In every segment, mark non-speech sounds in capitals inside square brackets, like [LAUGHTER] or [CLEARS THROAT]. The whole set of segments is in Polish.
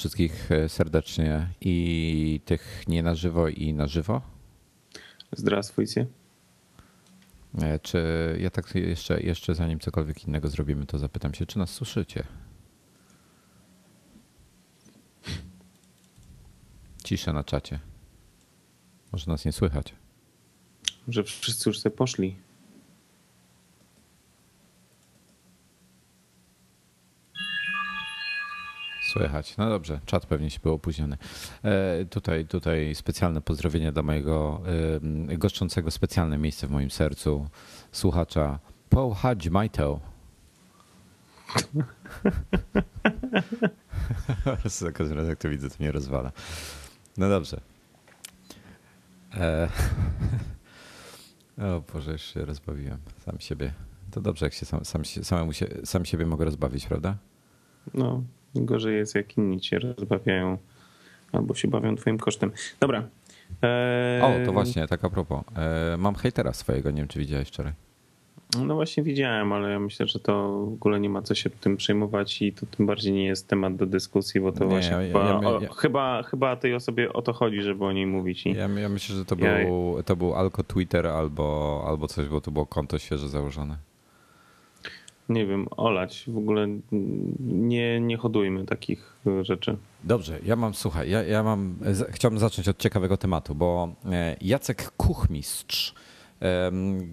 wszystkich e, serdecznie i tych nie na żywo i na żywo. Zdrastwujcie. E, czy ja tak jeszcze, jeszcze zanim cokolwiek innego zrobimy, to zapytam się, czy nas słyszycie? Cisza na czacie. Może nas nie słychać. Może wszyscy już sobie poszli. Słychać. No dobrze, czat pewnie się był opóźniony. E, tutaj, tutaj specjalne pozdrowienia dla mojego e, goszczącego specjalne miejsce w moim sercu, słuchacza Paul Hadj Maito. [LAUGHS] Za każdym razem, jak to widzę, to mnie rozwala. No dobrze. E, [LAUGHS] o Boże, już się rozbawiłem sam siebie. To dobrze, jak się sam, sam, samemu sam siebie mogę rozbawić, prawda? No, gorzej jest jak inni cię rozbawiają albo się bawią twoim kosztem. Dobra. Eee, O, to właśnie, tak a propos. E, mam hejtera swojego, nie wiem czy widziałeś wczoraj. No właśnie widziałem, ale ja myślę, że to w ogóle nie ma co się tym przejmować i to tym bardziej nie jest temat do dyskusji, bo to Nie, właśnie ja- chyba, ja- ja- o, chyba, chyba tej osobie o to chodzi, żeby o niej mówić. I, Ja, ja myślę, że to był, to był alko Twitter albo, albo coś, bo to było konto świeżo założone. Nie wiem, olać. W ogóle nie, nie hodujmy takich rzeczy. Dobrze, ja mam, słuchaj, ja, ja mam, chciałbym zacząć od ciekawego tematu, bo e, Jacek Kuchmistrz,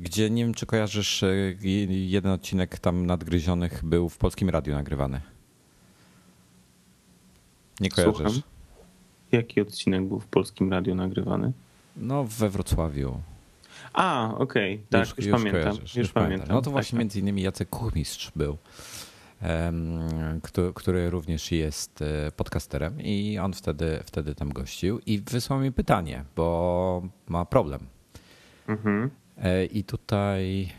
gdzie nie wiem, czy kojarzysz, e, jeden odcinek tam nadgryzionych był w Polskim Radiu nagrywany. Nie kojarzysz? Słucham. Jaki odcinek był w polskim radiu nagrywany? No we Wrocławiu. A, okej, tak, już, pamiętam. kojarzysz, Już, pamiętam. pamiętam. No to tak, właśnie tak. między innymi Jacek Kuchmistrz był, kto- który również jest e, podcasterem i on wtedy, wtedy tam gościł i wysłał mi pytanie, bo ma problem. Mhm. E, I tutaj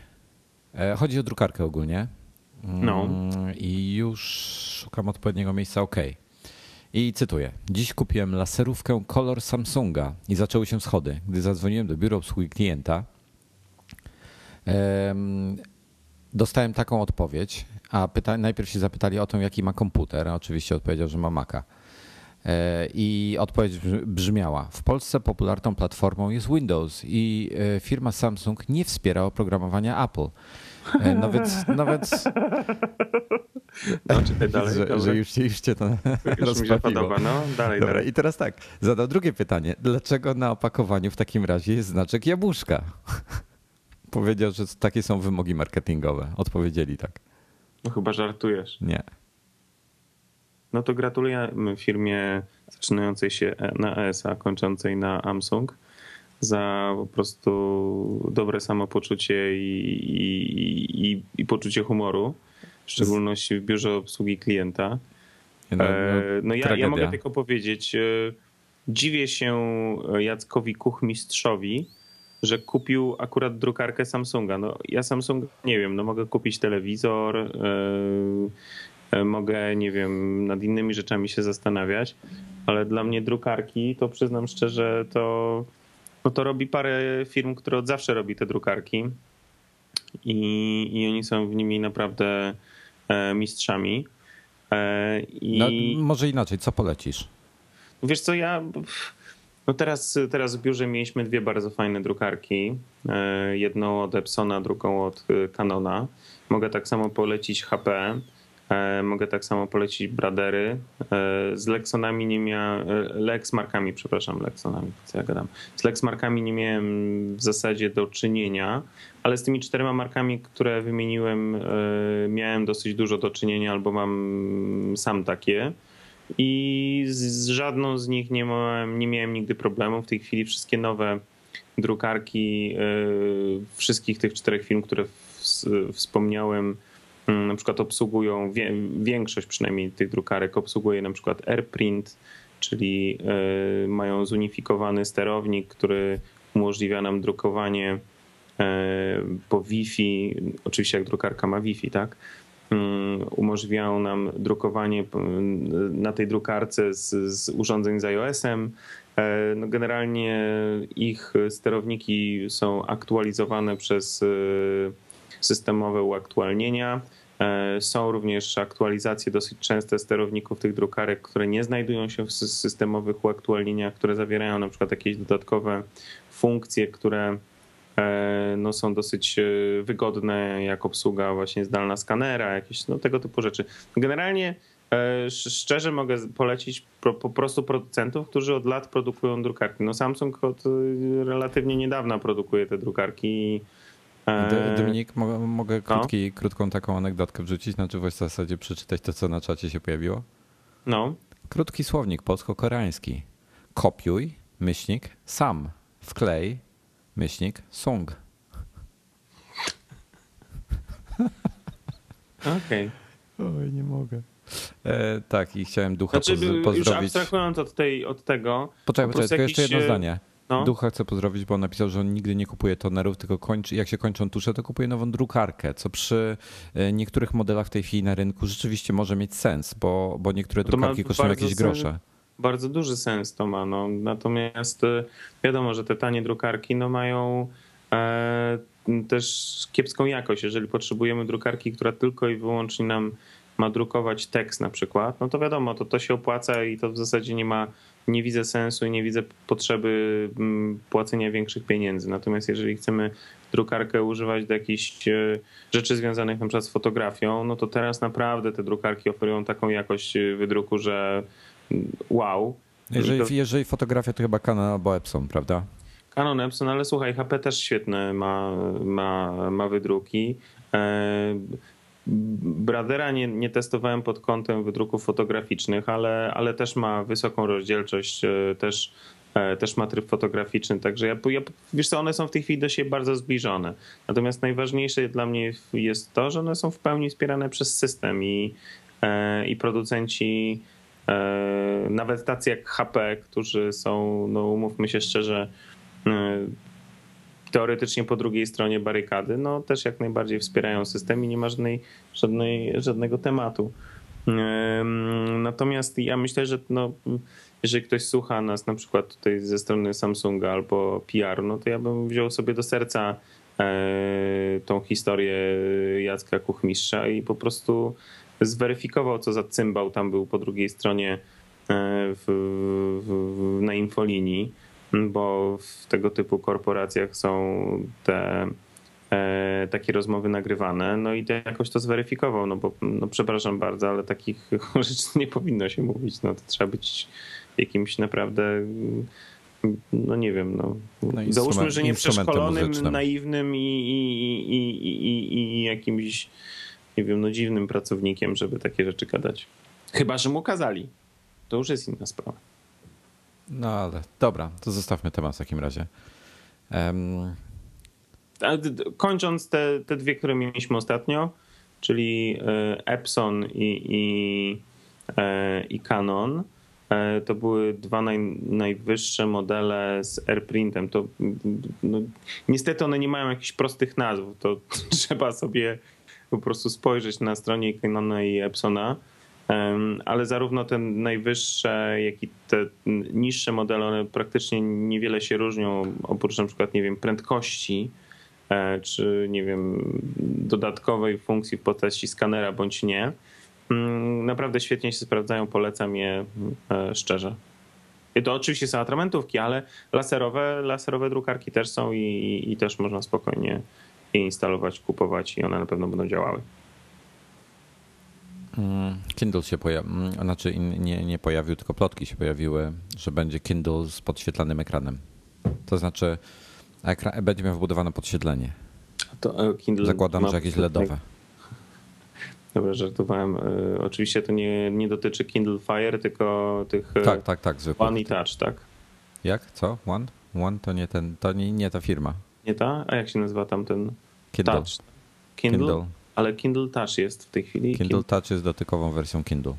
e, chodzi o drukarkę ogólnie. Mm, No. I już szukam odpowiedniego miejsca. OK. I cytuję. Dziś kupiłem laserówkę kolor Samsunga i zaczęły się schody. Gdy zadzwoniłem do biura obsługi klienta, em, dostałem taką odpowiedź, a pyta, najpierw się zapytali o to, jaki ma komputer. a Oczywiście odpowiedział, że ma Maca. E, I odpowiedź brz- brzmiała: W Polsce popularną platformą jest Windows i e, firma Samsung nie wspiera oprogramowania Apple. E, No więc, no czytaj [LAUGHS] dalej. że, że już, cię- już cię to Już mi się podoba, no dalej, Dobra, dalej. i teraz tak, zadał drugie pytanie. Dlaczego na opakowaniu w takim razie jest znaczek jabłuszka? [LAUGHS] Powiedział, że takie są wymogi marketingowe. Odpowiedzieli tak. No chyba żartujesz. Nie. No to gratulujemy firmie zaczynającej się na ES, a kończącej na Samsung za po prostu dobre samopoczucie i, i, i, i poczucie humoru, w szczególności w biurze obsługi klienta. No, E, No ja, ja tragedia. mogę tylko powiedzieć, e, dziwię się Jackowi Kuchmistrzowi, że kupił akurat drukarkę Samsunga. No ja Samsung nie wiem, no mogę kupić telewizor, e, mogę, nie wiem, nad innymi rzeczami się zastanawiać, ale dla mnie drukarki, to przyznam szczerze, to, no to robi parę firm, które od zawsze robi te drukarki i, i oni są w nimi naprawdę e, mistrzami. E, I... no, może inaczej, co polecisz? Wiesz co, ja. No teraz, teraz w biurze mieliśmy dwie bardzo fajne drukarki. E, Jedną od Epsona, drugą od Canona. Mogę tak samo polecić HP. E, Mogę tak samo polecić Bradery. E, Z Lexonami nie miałem. e, Lexmarkami, przepraszam, Lexonami, co ja gadam. Z Lexmarkami nie miałem w zasadzie do czynienia, ale z tymi czterema markami, które wymieniłem, miałem dosyć dużo do czynienia, albo mam sam takie i z, żadną z nich nie miałem, nie miałem nigdy problemu. W tej chwili wszystkie nowe drukarki wszystkich tych czterech firm, które wspomniałem, na przykład obsługują, większość przynajmniej tych drukarek obsługuje na przykład AirPrint, czyli yy, mają zunifikowany sterownik, który umożliwia nam drukowanie yy, po Wi-Fi, oczywiście jak drukarka ma Wi-Fi, tak? Mm, umożliwiają nam drukowanie mm, na tej drukarce z, z urządzeń z iOS-em. E, No generalnie ich sterowniki są aktualizowane przez e, systemowe uaktualnienia. Są również aktualizacje dosyć częste sterowników tych drukarek, które nie znajdują się w systemowych uaktualnieniach, które zawierają na przykład jakieś dodatkowe funkcje, które no, są dosyć wygodne jak obsługa właśnie zdalna skanera, jakieś no, tego typu rzeczy. Generalnie E, szczerze mogę polecić po prostu producentów, którzy od lat produkują drukarki. No Samsung od relatywnie niedawna produkuje te drukarki. E, Dominik, mogę no. krótki, no? krótką taką anegdotkę wrzucić, znaczy w zasadzie przeczytać to, co na czacie się pojawiło? No. Krótki słownik polsko-koreański. Kopiuj, myślnik, sam, wklej, myślnik, sung. Okej. Okay. Oj, nie mogę. E, tak, i chciałem ducha znaczy, pozdrowić. Już abstrahując od, tej, od tego. Poczekaj, poczekaj, tylko jeszcze jedno e, zdanie. No. Ducha chcę pozdrowić, bo on napisał, że on nigdy nie kupuje tonerów, tylko kończy, jak się kończą tusze, to kupuje nową drukarkę, co przy e, niektórych modelach w tej chwili na rynku rzeczywiście może mieć sens, bo, bo niektóre drukarki kosztują jakieś grosze. Bardzo duży sens to ma. No. Natomiast e, wiadomo, że te tanie drukarki no, mają e, też kiepską jakość. Jeżeli potrzebujemy drukarki, która tylko i wyłącznie nam ma drukować tekst na przykład, no to wiadomo, to, to się opłaca i to w zasadzie nie ma, nie widzę sensu i nie widzę potrzeby mm, płacenia większych pieniędzy. Natomiast jeżeli chcemy drukarkę używać do jakichś e, rzeczy związanych na przykład z fotografią, no to teraz naprawdę te drukarki oferują taką jakość e, wydruku, że mm, wow. Jeżeli, to... jeżeli fotografia, to chyba Canon albo Epson, prawda? Canon, Epson, ale słuchaj, HP też świetne ma, ma, ma wydruki. Bradera nie, nie testowałem pod kątem wydruków fotograficznych, ale, ale też ma wysoką rozdzielczość, e, też, e, też ma tryb fotograficzny, także ja, ja, wiesz co, one są w tej chwili do siebie bardzo zbliżone. Natomiast najważniejsze dla mnie jest to, że one są w pełni wspierane przez system i, e, i producenci, nawet tacy jak HP, którzy są, no umówmy się szczerze, teoretycznie po drugiej stronie barykady, no też jak najbardziej wspierają system i nie ma żadnej, żadnej, żadnego tematu. Natomiast ja myślę, że no, jeżeli ktoś słucha nas na przykład tutaj ze strony Samsunga albo PR, no to ja bym wziął sobie do serca e, tą historię Jacka Kuchmistrza i po prostu zweryfikował, co za cymbał tam był po drugiej stronie e, w, w, na infolinii bo w tego typu korporacjach są te e, takie rozmowy nagrywane, no i to jakoś to zweryfikował, no bo no przepraszam bardzo, ale takich [LAUGHS] rzeczy nie powinno się mówić, no to trzeba być jakimś naprawdę no nie wiem, no, no załóżmy, że nie przeszkolonym, naiwnym i, i, i, i, jakimś nie wiem, no dziwnym pracownikiem, żeby takie rzeczy gadać. Chyba, że mu kazali. To już jest inna sprawa. No ale dobra, to zostawmy temat w takim razie. Um... Kończąc te, te dwie, które mieliśmy ostatnio, czyli e, Epson i, i, e, i Canon, e, to były dwa naj, najwyższe modele z AirPrintem. To, no, niestety one nie mają jakichś prostych nazw. To [LAUGHS] trzeba sobie po prostu spojrzeć na stronie Canona i Epsona ale zarówno te najwyższe, jak i te niższe modele, one praktycznie niewiele się różnią, oprócz na przykład, nie wiem, prędkości, e, czy nie wiem, dodatkowej funkcji w postaci skanera bądź nie. Mm, naprawdę świetnie się sprawdzają, polecam je e, szczerze. I to oczywiście są atramentówki, ale laserowe, laserowe drukarki też są i, i też można spokojnie je instalować, kupować i one na pewno będą działały. Mm, Kindle się pojawił, mm, znaczy nie, nie pojawił, tylko plotki się pojawiły, że będzie Kindle z podświetlanym ekranem. To znaczy ekran, będzie miał wbudowane podświetlenie. To e, Kindle Zakładam, że jakieś LEDowe. [LAUGHS] Dobra, żartowałem. E, oczywiście to nie, nie dotyczy Kindle Fire, tylko tych e, tak, tak, tak, zwykłych. One i Touch, tak? Jak? Co? One? One to nie ten, to nie, nie ta firma. Nie ta? A jak się nazywa tam ten Kindle. Touch? Kindle? Kindle. Ale Kindle Touch jest w tej chwili. Kindle Touch jest dotykową wersją Kindle.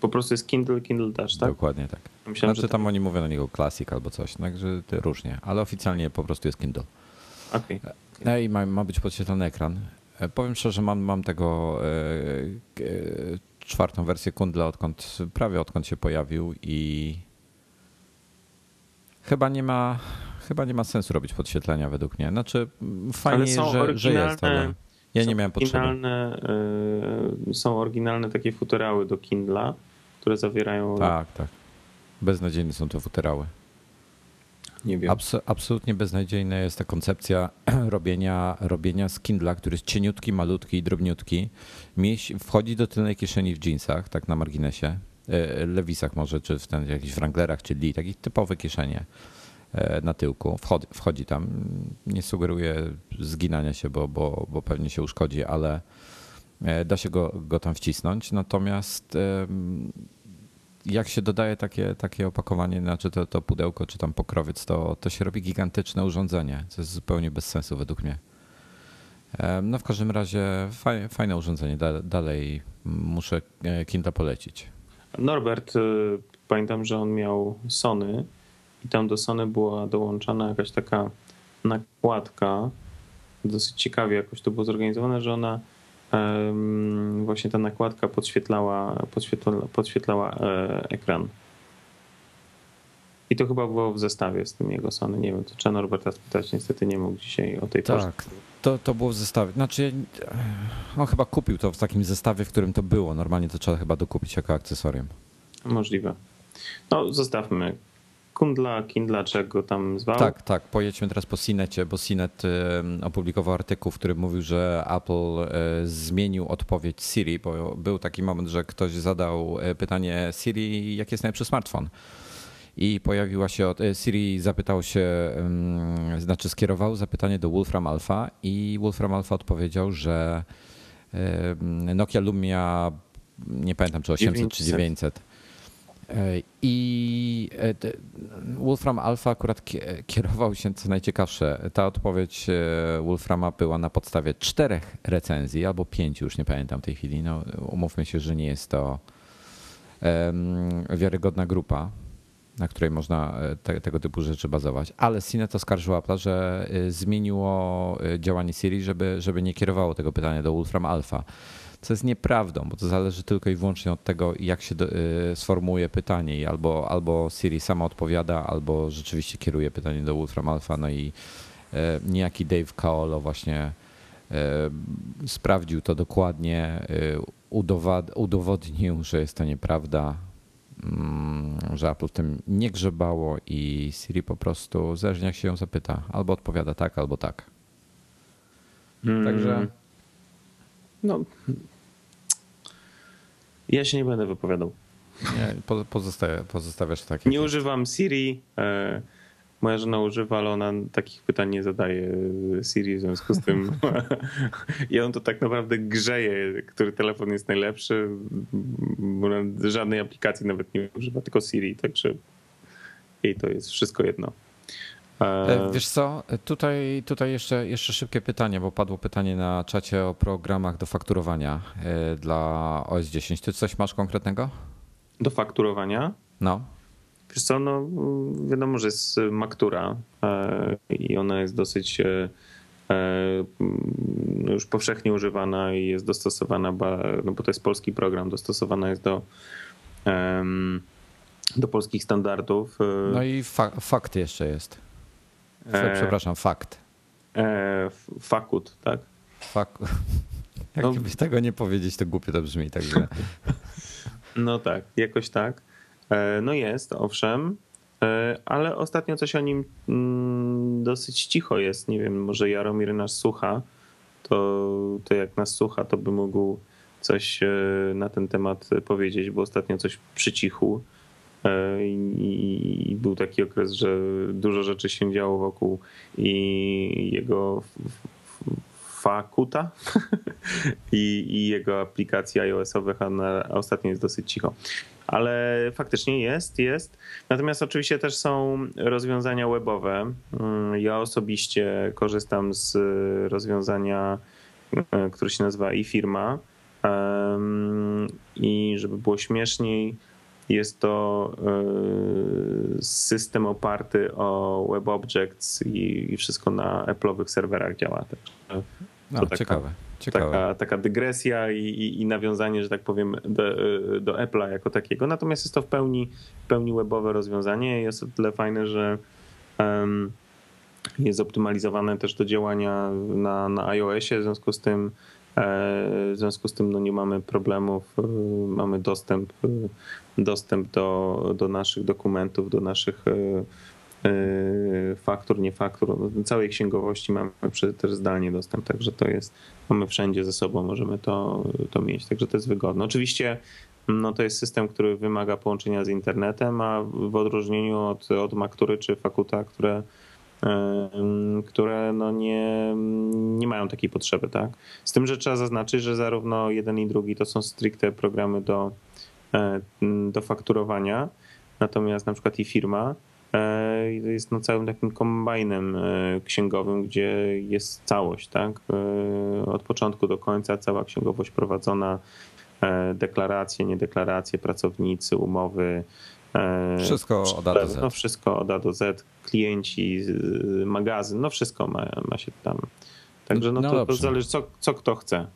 Po prostu jest Kindle, Kindle Touch, tak? Dokładnie tak. Myślałem, znaczy tam oni mówią na niego Classic albo coś, także różnie, ale oficjalnie po prostu jest Kindle. Okay. E, I ma, ma być podświetlony ekran. E, powiem szczerze, mam, mam tego e, e, czwartą wersję Kindle odkąd, prawie odkąd się pojawił i chyba nie ma, chyba nie ma sensu robić podświetlenia według mnie. Znaczy fajnie, że, że jest, ale Ja nie miałem. Oryginalne, y, są oryginalne takie futerały do Kindla, które zawierają. Tak, tak. Beznadziejne są te futerały. Nie wiem. Abs absolutnie beznadziejna jest ta koncepcja [CLEARS THROAT] robienia, robienia z Kindla, który jest cieniutki, malutki i drobniutki. Mieś, wchodzi do tylnej kieszeni w jeansach, tak na marginesie. e, Lewisach może, czy w ten, jakichś Wranglerach, czy Lee, takich typowe kieszenie e, na tyłku. Wchodzi, wchodzi tam. Nie sugeruję zginania się, bo, bo, bo pewnie się uszkodzi, ale e, da się go, go tam wcisnąć. Natomiast jak się dodaje takie, takie opakowanie, znaczy to, to pudełko, czy tam pokrowiec, to, to się robi gigantyczne urządzenie, co jest zupełnie bez sensu według mnie. No w każdym razie fajne, fajne urządzenie, Da- dalej muszę e, Kindle polecić. Norbert, y, pamiętam, że on miał Sony i tam do Sony była dołączana jakaś taka nakładka. Dosyć ciekawie jakoś to było zorganizowane, że ona właśnie ta nakładka podświetlała, podświetlała, podświetlała e, ekran. I to chyba było w zestawie z tym jego Sony. Nie wiem, to trzeba Norberta spytać. Niestety nie mógł dzisiaj o tej porze. Tak, to, to było w zestawie. Znaczy, on chyba kupił to w takim zestawie, w którym to było. Normalnie to trzeba chyba dokupić jako akcesorium. Możliwe. No, zostawmy. Kundla, Kindla, czego go tam zwał. Tak, tak. Pojedźmy teraz po Sinecie, bo Sinet opublikował artykuł, w którym mówił, że Apple e, zmienił odpowiedź Siri, bo był taki moment, że ktoś zadał e, pytanie Siri, jaki jest najlepszy smartfon. I pojawiła się, od- e, Siri zapytał się, znaczy skierował zapytanie do Wolfram Alpha i Wolfram Alpha odpowiedział, że Nokia Lumia, nie pamiętam czy 800 czy 900. 900. I e, Wolfram Alpha akurat kie- kierował się, co najciekawsze, ta odpowiedź e, Wolframa była na podstawie czterech recenzji, albo pięciu, już nie pamiętam w tej chwili. No, umówmy się, że nie jest to wiarygodna grupa, na której można e, te, tego typu rzeczy bazować. Ale Cinet oskarżył Apple, że zmieniło działanie Siri, żeby, żeby nie kierowało tego pytania do Wolfram Alpha. Co jest nieprawdą, bo to zależy tylko i wyłącznie od tego, jak się do, y, sformułuje pytanie. I albo, albo Siri sama odpowiada, albo rzeczywiście kieruje pytanie do Wolfram Alpha. No i y, niejaki Dave Kaolo właśnie y, sprawdził to dokładnie, y, udowad, udowodnił, że jest to nieprawda, mm, że Apple w tym nie grzebało i Siri po prostu, zależnie jak się ją zapyta, albo odpowiada tak, albo tak. Mm, Także No. Ja się nie będę wypowiadał. nie, pozostawiasz tak. jak Nie używam Siri. E, moja żona używa, ale ona takich pytań nie zadaje Siri, w związku z tym [LAUGHS] [LAUGHS] i on to tak naprawdę grzeje, który telefon jest najlepszy, bo żadnej aplikacji nawet nie używa, tylko Siri, także jej to jest wszystko jedno. E, Wiesz co, tutaj, tutaj jeszcze, jeszcze szybkie pytanie, bo padło pytanie na czacie o programach do fakturowania e, dla OS 10. Ty coś masz konkretnego? Do fakturowania No. Wiesz co, no wiadomo, że jest Maktura e, i ona jest dosyć e, e, no, już powszechnie używana i jest dostosowana, no bo to jest polski program, dostosowana jest do, do polskich standardów. e, No i fa- fakt jeszcze jest. E. Przepraszam, fakt. e, Fakut, tak? Fak... [LAUGHS] No. byś tego nie powiedzieć, to głupio to brzmi. Także [LAUGHS] No tak, jakoś tak. E, No jest, owszem, E, ale ostatnio coś o nim mm, dosyć cicho jest. Nie wiem, może Jaromir nas słucha, to, to jak nas słucha, to by mógł coś na ten temat powiedzieć, bo ostatnio coś przycichł. E, I, i był taki okres, że dużo rzeczy się działo wokół i jego fakuta [LAUGHS] i, i jego aplikacji iOS-owych, a, na, a ostatnio jest dosyć cicho. Ale faktycznie jest, jest. Natomiast oczywiście też są rozwiązania webowe. Mm, Ja osobiście korzystam z rozwiązania, e, które się nazywa eFirma. Em, I żeby było śmieszniej, jest to e, system oparty o WebObjects i, wszystko na Apple'owych serwerach działa. Także no, taka- ciekawe. ciekawe. taka, taka dygresja i, i, i nawiązanie, że tak powiem, do, do Apple'a jako takiego. Natomiast jest to w pełni, w pełni webowe rozwiązanie jest o tyle fajne, że em, jest zoptymalizowane też do działania na, na iOSie, w związku z tym w związku z tym no nie mamy problemów, mamy dostęp, dostęp do, do naszych dokumentów, do naszych faktur, nie faktur. Do całej księgowości mamy też zdalnie dostęp, także to jest, mamy wszędzie ze sobą, możemy to, to mieć, także to jest wygodne. Oczywiście no to jest system, który wymaga połączenia z internetem, a w odróżnieniu od, od Maktury czy Fakuta, które, które no nie, nie mają takiej potrzeby. Tak? Z tym, że trzeba zaznaczyć, że zarówno jeden i drugi to są stricte programy do, e, do fakturowania, natomiast na przykład i firma e, jest no całym takim kombajnem e, księgowym, gdzie jest całość, tak? Od początku do końca cała księgowość prowadzona deklaracje, niedeklaracje, pracownicy, umowy. E, wszystko od A do Z. No wszystko od A do Z, klienci, magazyn, no wszystko ma, ma się tam. Także no, no to, to zależy, co, co kto chce.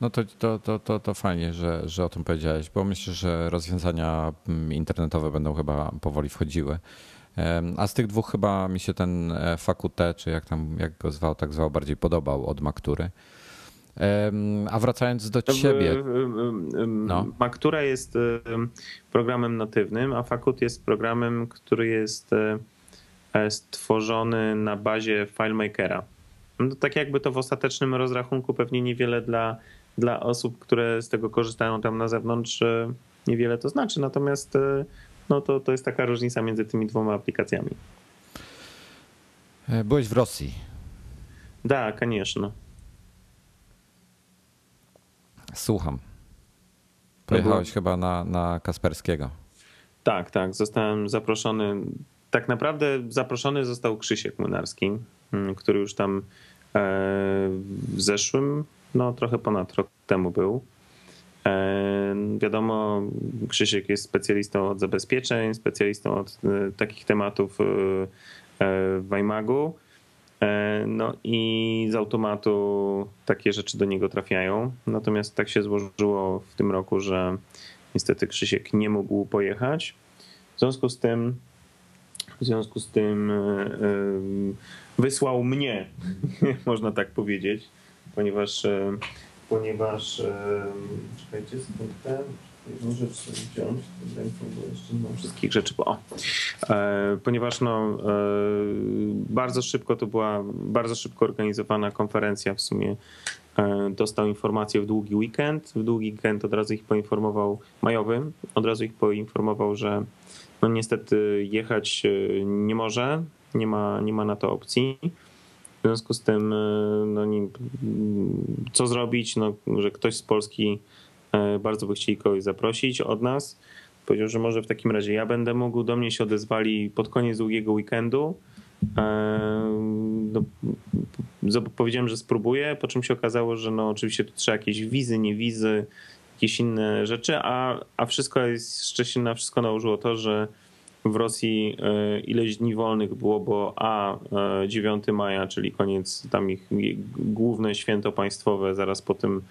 No to, to, to, to, to fajnie, że, że o tym powiedziałeś, bo myślę, że rozwiązania mm, internetowe będą chyba powoli wchodziły. A z tych dwóch chyba mi się ten e, Fakute, czy jak tam jak go zwał, tak zwał, bardziej podobał od Maktury. A wracając do ciebie. No. Maktura jest programem natywnym, a Fakut jest programem, który jest e, stworzony na bazie FileMakera. No, tak jakby to w ostatecznym rozrachunku pewnie niewiele dla, dla osób, które z tego korzystają tam na zewnątrz, e, niewiele to znaczy. Natomiast e, no to, to jest taka różnica między tymi dwoma aplikacjami. Byłeś w Rosji. Tak, конечно. Słucham. Pojechałeś chyba na, na Kasperskiego. Tak, tak. Zostałem zaproszony. Tak naprawdę zaproszony został Krzysiek Młynarski, mm, który już tam e, w zeszłym, no trochę ponad rok temu był. E, wiadomo, Krzysiek jest specjalistą od zabezpieczeń, specjalistą od e, takich tematów w Weimagu. E, no i z automatu takie rzeczy do niego trafiają. Natomiast tak się złożyło w tym roku, że niestety Krzysiek nie mógł pojechać. W związku z tym w związku z tym e, e, wysłał mnie, [LAUGHS] można tak powiedzieć, ponieważ ponieważ czekajcie, skąd jedną rzecz wziąć ręką, bo jeszcze nie mam wszystkich rzeczy, o, e, ponieważ no, e, bardzo szybko to była bardzo szybko organizowana konferencja w sumie e, dostał informację w długi weekend. W długi weekend od razu ich poinformował, majowy, od razu ich poinformował, że no niestety jechać e, nie może, nie ma, nie ma na to opcji. W związku z tym, e, no, nie, co zrobić, no, że ktoś z Polski bardzo by chcieli kogoś zaprosić od nas. Powiedział, że może w takim razie ja będę mógł, do mnie się odezwali pod koniec długiego weekendu. No, powiedziałem, że spróbuję, po czym się okazało, że no oczywiście tu trzeba jakieś wizy, nie wizy, jakieś inne rzeczy, a, a wszystko jest, szczęście na wszystko nałożyło to, że w Rosji e, ileś dni wolnych było, bo a 9 maja, czyli koniec tam ich główne święto państwowe, zaraz po tym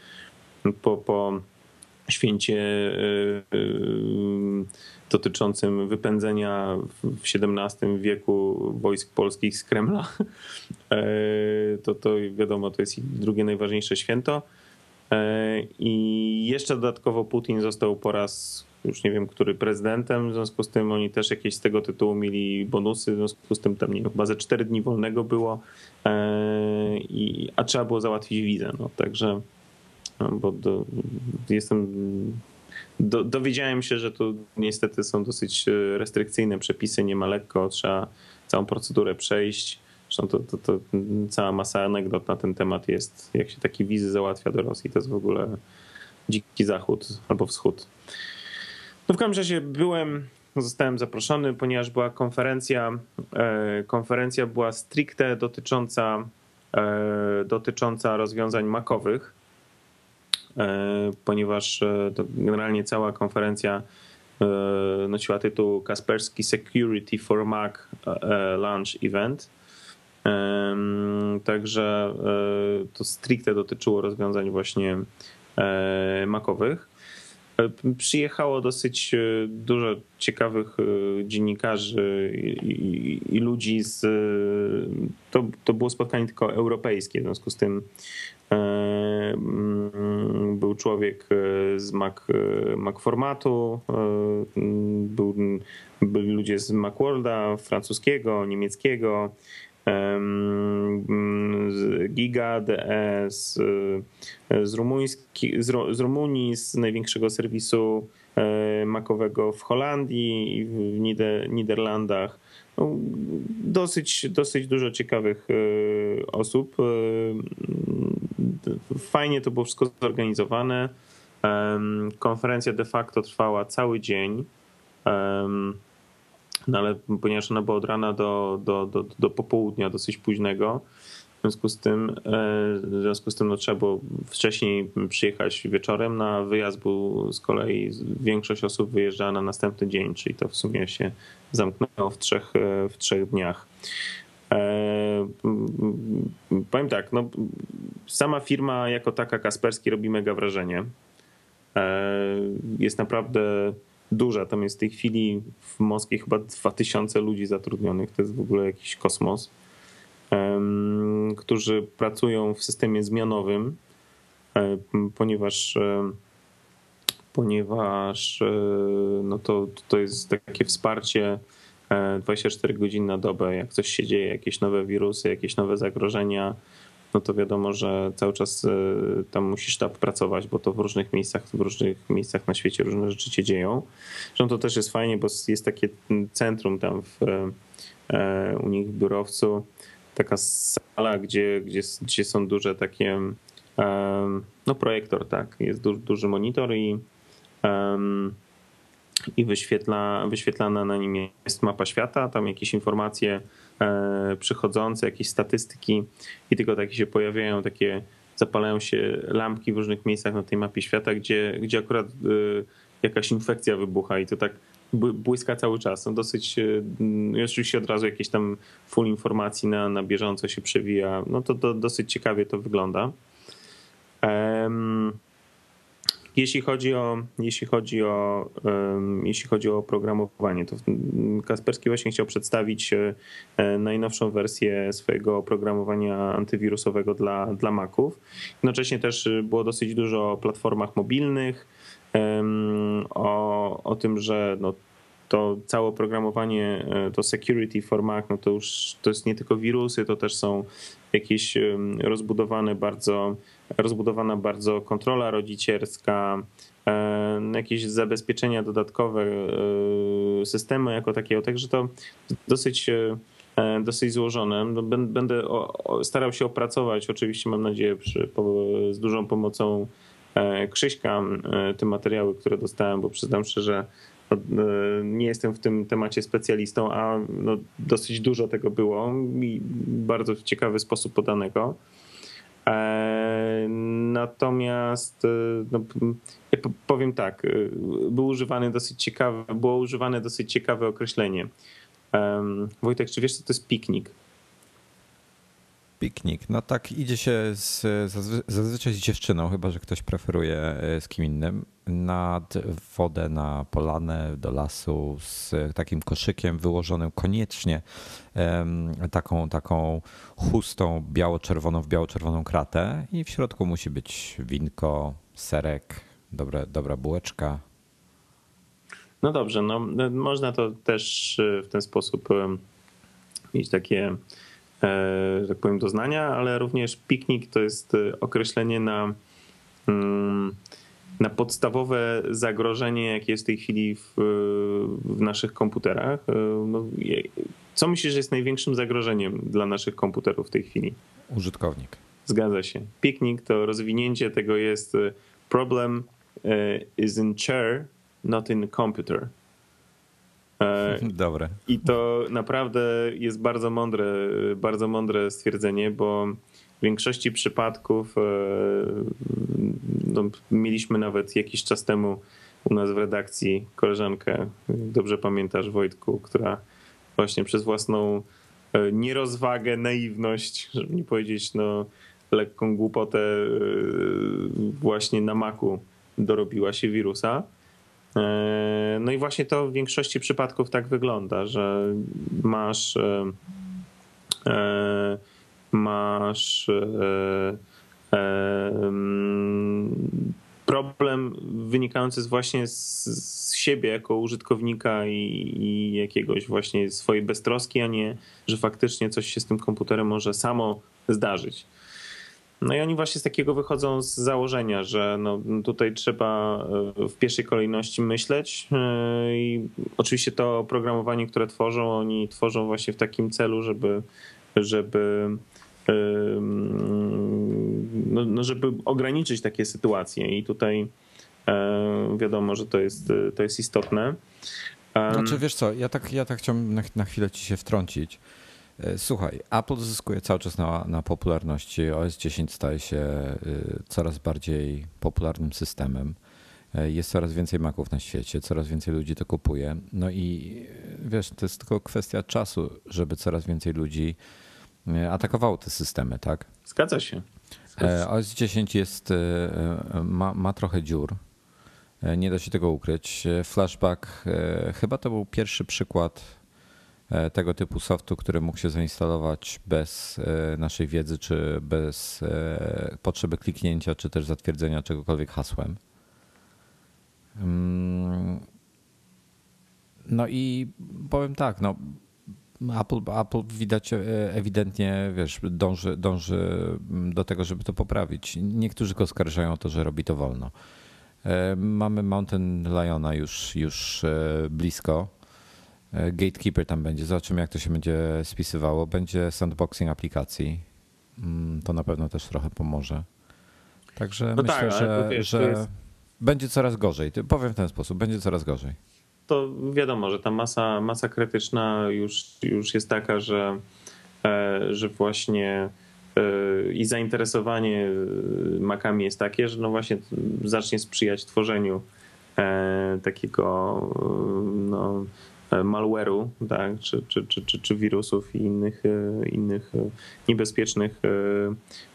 po, po święcie y, y, dotyczącym wypędzenia w XVII wieku wojsk polskich z Kremla. E, to, to wiadomo, to jest drugie najważniejsze święto. E, I jeszcze dodatkowo Putin został po raz, już nie wiem, który prezydentem, w związku z tym oni też jakieś z tego tytułu mieli bonusy, w związku z tym tam nie chyba ze cztery dni wolnego było, e, i, a trzeba było załatwić wizę. No, także no, bo do, jestem. Do, dowiedziałem się, że tu niestety są dosyć e, restrykcyjne przepisy, nie ma lekko, trzeba całą procedurę przejść. Zresztą to, to, to cała masa anegdot na ten temat jest, jak się takie wizy załatwia do Rosji, to jest w ogóle dziki zachód albo wschód. No w każdym razie byłem, zostałem zaproszony, ponieważ była konferencja. E, konferencja była stricte dotycząca, e, dotycząca rozwiązań makowych. E, ponieważ e, generalnie cała konferencja e, nosiła tytuł Kaspersky Security for Mac Launch Event. Także to stricte dotyczyło rozwiązań właśnie makowych. Przyjechało dosyć dużo ciekawych dziennikarzy i, i, i ludzi z. To, to było spotkanie tylko europejskie, w związku z tym mm, był człowiek z Mac, Mac formatu, był, byli ludzie z Macworlda, francuskiego, niemieckiego, Giga, DE, z, z, z, Rumunii, z największego serwisu e, makowego w Holandii i w Niderlandach. No, dosyć, dosyć dużo ciekawych e, osób. E, fajnie to było wszystko zorganizowane. Konferencja de facto trwała cały dzień. No ale ponieważ ona była od rana do, do, do, do popołudnia dosyć późnego, w związku z tym, e, w związku z tym no, trzeba było wcześniej przyjechać wieczorem. Na wyjazd był z kolei większość osób wyjeżdżała na następny dzień, czyli to w sumie się zamknęło w trzech, e, w trzech dniach. E, powiem tak, no, sama firma jako taka Kasperski robi mega wrażenie. Jest naprawdę duża. Tam jest w tej chwili w Moskwie chyba 2000 ludzi zatrudnionych. To jest w ogóle jakiś kosmos. Którzy pracują w systemie zmianowym, e, ponieważ e, ponieważ e, no to, to jest takie wsparcie 24 godziny na dobę. Jak coś się dzieje, jakieś nowe wirusy, jakieś nowe zagrożenia, no to wiadomo, że cały czas y, tam musisz tam pracować, bo to w różnych miejscach, w różnych miejscach na świecie różne rzeczy się dzieją. Zresztą to też jest fajnie, bo jest takie centrum tam w, e, u nich w biurowcu, taka sala, gdzie, gdzie, gdzie są duże takie, no projektor, tak, jest duży, duży monitor i i wyświetla, wyświetlana na nim jest mapa świata, tam jakieś informacje E, przychodzące, jakieś statystyki i tylko takie się pojawiają, takie zapalają się lampki w różnych miejscach na tej mapie świata, gdzie, gdzie akurat e, jakaś infekcja wybucha i to tak błyska cały czas. No dosyć, e, oczywiście od razu jakieś tam full informacji na, na bieżąco się przewija. No to, to dosyć ciekawie to wygląda. Um, jeśli chodzi o, jeśli chodzi o, jeśli chodzi o oprogramowanie, to Kasperski właśnie chciał przedstawić e, najnowszą wersję swojego oprogramowania antywirusowego dla, dla Maców. Jednocześnie też było dosyć dużo o platformach mobilnych, o, o tym, że no, to całe oprogramowanie, e, to security for Mac, no to już to jest nie tylko wirusy, to też są jakieś rozbudowane bardzo, rozbudowana bardzo kontrola rodzicielska, e, jakieś zabezpieczenia dodatkowe e, systemu jako takiego, także to dosyć dosyć złożone. No, będę starał się opracować, oczywiście mam nadzieję przy, z dużą pomocą Krzyśka te materiały, które dostałem, bo przyznam szczerze, E, nie jestem w tym temacie specjalistą, a no dosyć dużo tego było i bardzo w ciekawy sposób podanego. E, natomiast e, no, powiem tak, był używany dosyć ciekawe, było używane dosyć ciekawe określenie. Wojtek, czy wiesz, co to jest piknik? Piknik. No tak, idzie się z, zazwyczaj z dziewczyną, chyba że ktoś preferuje e, z kim innym, nad wodę, na polanę, do lasu z takim koszykiem wyłożonym koniecznie taką, taką chustą biało-czerwoną w biało-czerwoną kratę i w środku musi być winko, serek, dobre, dobra bułeczka. No dobrze, no można to też e, w ten sposób mieć takie E, że tak powiem, doznania, ale również piknik to jest e, określenie na, mm, na podstawowe zagrożenie, jakie jest w tej chwili w, w naszych komputerach. E, no, co myślisz, że jest największym zagrożeniem dla naszych komputerów w tej chwili? Użytkownik. Zgadza się. Piknik to rozwinięcie tego jest problem is in chair, not in computer. E, [LAUGHS] Dobre. I to naprawdę jest bardzo mądre, bardzo mądre stwierdzenie, bo w większości przypadków e, no, mieliśmy nawet jakiś czas temu u nas w redakcji koleżankę, dobrze pamiętasz Wojtku, która właśnie przez własną e, nierozwagę, naiwność, żeby nie powiedzieć no lekką głupotę właśnie na maku dorobiła się wirusa. No i właśnie to w większości przypadków tak wygląda, że masz masz problem wynikający właśnie z, z siebie jako użytkownika i, i, jakiegoś właśnie swojej beztroski, a nie, że faktycznie coś się z tym komputerem może samo zdarzyć. No i oni właśnie z takiego wychodzą z założenia, że no tutaj trzeba e, w pierwszej kolejności myśleć e, i oczywiście to oprogramowanie, które tworzą, oni tworzą właśnie w takim celu, żeby, żeby no, no, żeby ograniczyć takie sytuacje i tutaj e, wiadomo, że to jest, to jest istotne. Znaczy wiesz co, ja tak, ja tak chciałbym na, na chwilę ci się wtrącić. E, słuchaj, Apple zyskuje cały czas na, na popularności. OS 10 staje się e, coraz bardziej popularnym systemem. Jest coraz więcej Maców na świecie, coraz więcej ludzi to kupuje. No i wiesz, to jest tylko kwestia czasu, żeby coraz więcej ludzi atakowało te systemy, tak? Zgadza się. Zgadza się. OS 10 jest, e, e, ma, ma trochę dziur. E, nie da się tego ukryć. Flashback chyba to był pierwszy przykład tego typu softu, który mógł się zainstalować bez naszej wiedzy, czy bez potrzeby kliknięcia, czy też zatwierdzenia czegokolwiek hasłem. Mm. No i powiem tak, no Apple, Apple widać e, ewidentnie, wiesz, dąży, dąży do tego, żeby to poprawić. Niektórzy go skarżają o to, że robi to wolno. E, mamy Mountain Liona już, już e, blisko. Gatekeeper tam będzie. Zobaczymy, jak to się będzie spisywało. Będzie sandboxing aplikacji. Mm, to na pewno też trochę pomoże. Także no myślę, tak, że, wiesz, że jest... będzie coraz gorzej. Powiem w ten sposób, będzie coraz gorzej to wiadomo, że ta masa, masa krytyczna już, już jest taka, że, e, że właśnie e, i zainteresowanie makami jest takie, że no właśnie zacznie sprzyjać tworzeniu e, takiego no, malware'u, tak, czy, czy, czy, czy, czy wirusów i innych, innych niebezpiecznych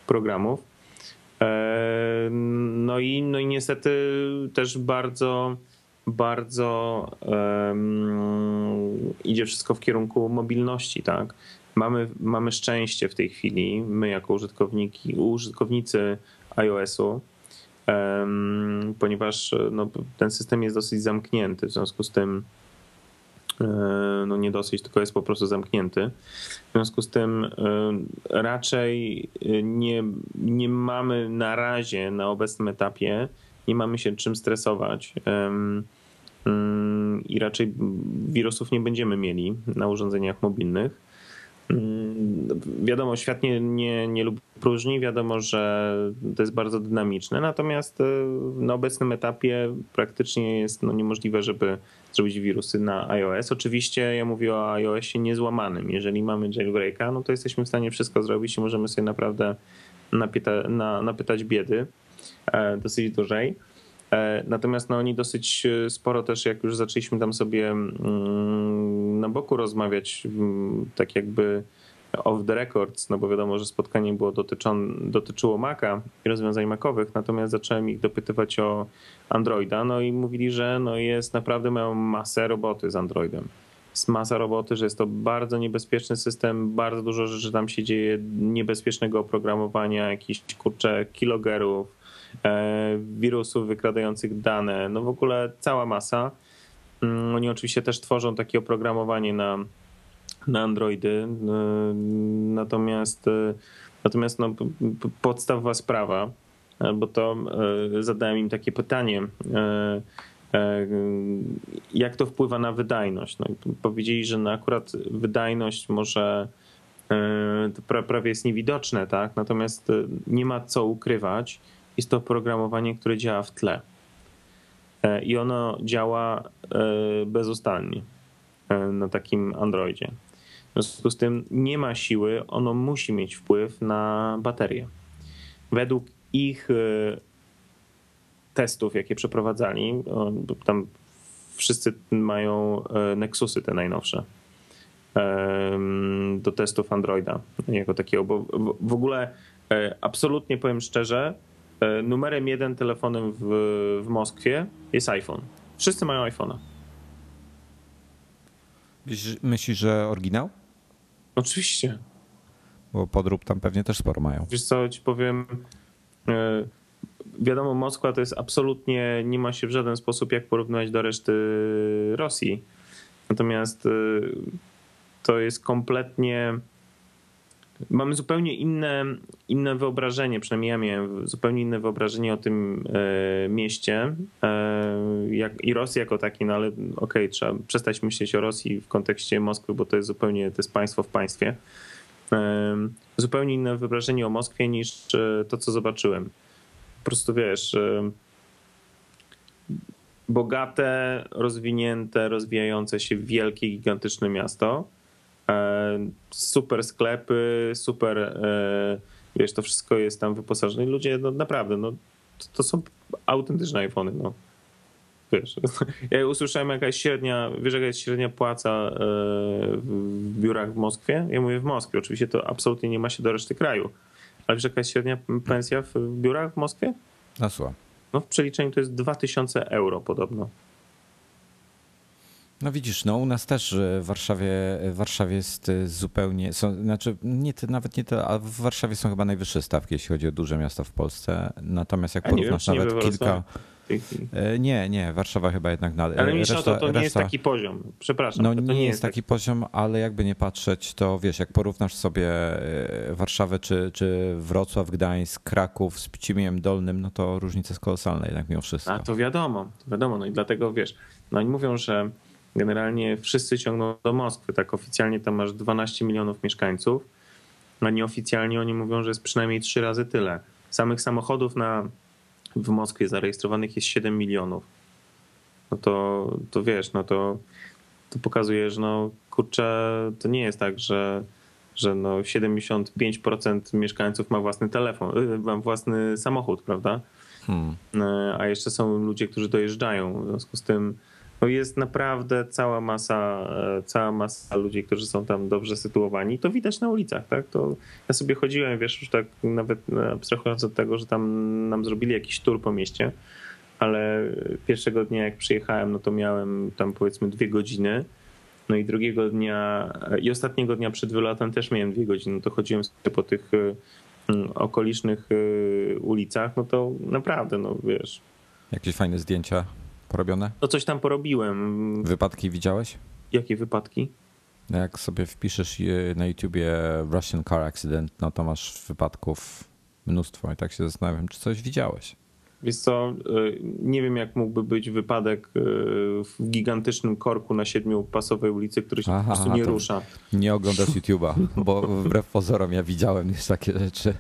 programów. No i, no i niestety też bardzo bardzo um, idzie wszystko w kierunku mobilności, tak? Mamy, mamy szczęście w tej chwili, my jako użytkowniki, użytkownicy iOS-u, um, ponieważ no, ten system jest dosyć zamknięty, w związku z tym e, no nie dosyć, tylko jest po prostu zamknięty. W związku z tym e, raczej nie, nie mamy na razie, na obecnym etapie, nie mamy się czym stresować. Mm, i raczej wirusów nie będziemy mieli na urządzeniach mobilnych. Mm, wiadomo, świat nie, nie, nie lubi próżni, wiadomo, że to jest bardzo dynamiczne, natomiast e, na obecnym etapie praktycznie jest no, niemożliwe, żeby zrobić wirusy na iOS. Oczywiście ja mówię o iOSie niezłamanym. Jeżeli mamy jailbreaka, no to jesteśmy w stanie wszystko zrobić i możemy sobie naprawdę napyta, na, napytać biedy e, dosyć dużej. E, natomiast no, oni dosyć e, sporo też, jak już zaczęliśmy tam sobie mm, na boku rozmawiać, mm, tak jakby off the records, no bo wiadomo, że spotkanie było dotyczyło Maca i rozwiązań Macowych, natomiast zacząłem ich dopytywać o Androida, no i mówili, że no jest naprawdę mają masę roboty z Androidem. Jest masa roboty, że jest to bardzo niebezpieczny system, bardzo dużo rzeczy tam się dzieje, niebezpiecznego oprogramowania, jakichś kurcze kilogerów, E, wirusów wykradających dane, no w ogóle cała masa. Mm, oni oczywiście też tworzą takie oprogramowanie na, na Androidy, e, natomiast, e, natomiast no, podstawowa sprawa, bo to zadałem im takie pytanie, jak to wpływa na wydajność. No, powiedzieli, że no akurat wydajność może prawie jest niewidoczne, tak? natomiast nie ma co ukrywać, jest to oprogramowanie, które działa w tle. E, I ono działa e, bezustannie e, na takim Androidzie. W związku z tym nie ma siły, ono musi mieć wpływ na baterię. Według ich testów, jakie przeprowadzali, tam wszyscy mają Nexusy te najnowsze do testów Androida jako takiego, bo w ogóle absolutnie powiem szczerze, numerem jeden telefonem w, w Moskwie jest iPhone. Wszyscy mają iPhone'a. Myślisz, że oryginał? Oczywiście. Bo podrób tam pewnie też sporo mają. Wiesz co, ci powiem, wiadomo, Moskwa to jest absolutnie, nie ma się w żaden sposób jak porównywać do reszty Rosji. Natomiast to jest kompletnie. Mamy zupełnie inne, inne wyobrażenie, przynajmniej ja miałem zupełnie inne wyobrażenie o tym e, mieście e, jak, i Rosji jako takiej, no ale okej, okay, trzeba przestać myśleć o Rosji w kontekście Moskwy, bo to jest zupełnie, to jest państwo w państwie. E, zupełnie inne wyobrażenie o Moskwie niż to, co zobaczyłem. Po prostu wiesz, bogate, rozwinięte, rozwijające się wielkie, gigantyczne miasto E, super sklepy, super, e, wiesz, to wszystko jest tam wyposażone i ludzie, no naprawdę, no to, to są autentyczne iPhony, no. Wiesz, [LAUGHS] ja usłyszałem jakaś średnia, wiesz jaka jest średnia płaca e, w biurach w Moskwie? Ja mówię w Moskwie, oczywiście to absolutnie nie ma się do reszty kraju, ale wiesz jaka jest średnia pensja w biurach w Moskwie? Słucham. No w przeliczeniu to jest 2000 euro podobno. No widzisz, no u nas też w Warszawie, w Warszawie jest y, zupełnie, są, znaczy nie, nawet nie to, a w Warszawie są chyba najwyższe stawki, jeśli chodzi o duże miasta w Polsce. Natomiast jak porównasz wiem, nawet kilka... E, nie, nie, Warszawa chyba jednak nadal. Ale reszta, to, to nie reszta, jest taki poziom. Przepraszam. No nie, nie, jest taki poziom, ale jakby nie patrzeć, to wiesz, jak porównasz sobie e, Warszawę czy, czy Wrocław, Gdańsk, Kraków z Pcimiem Dolnym, no to różnica jest kolosalna jednak mimo wszystko. A to wiadomo, to wiadomo. No i dlatego wiesz, no oni mówią, że generalnie wszyscy ciągną do Moskwy. Tak oficjalnie tam masz 12 milionów mieszkańców, a nieoficjalnie oni mówią, że jest przynajmniej trzy razy tyle. Samych samochodów na, w Moskwie zarejestrowanych jest 7 milionów. No to, to wiesz, no to, to pokazuje, że no kurczę, to nie jest tak, że, że no 75% mieszkańców ma własny telefon, y, ma własny samochód, prawda? Hmm. E, a jeszcze są ludzie, którzy dojeżdżają. W związku z tym no jest naprawdę cała masa, e, cała masa ludzi, którzy są tam dobrze sytuowani. To widać na ulicach, tak? To ja sobie chodziłem, wiesz, już tak nawet abstrahując od tego, że tam nam zrobili jakiś tour po mieście, ale pierwszego dnia jak przyjechałem, no to miałem tam powiedzmy dwie godziny. No i drugiego dnia i ostatniego dnia przed wylotem też miałem dwie godziny. No to chodziłem sobie po tych e, okolicznych e, ulicach, no to naprawdę, no wiesz. Jakieś fajne zdjęcia porobione? No coś tam porobiłem. Wypadki widziałeś? Jakie wypadki? Jak sobie wpiszesz na YouTubie Russian Car Accident, no to masz wypadków mnóstwo i tak się zastanawiam, czy coś widziałeś. Wiesz co, y, nie wiem jak mógłby być wypadek y, w gigantycznym korku na siedmiopasowej ulicy, który się Aha, po prostu nie rusza. Nie oglądasz YouTube'a, bo wbrew pozorom ja widziałem już takie rzeczy.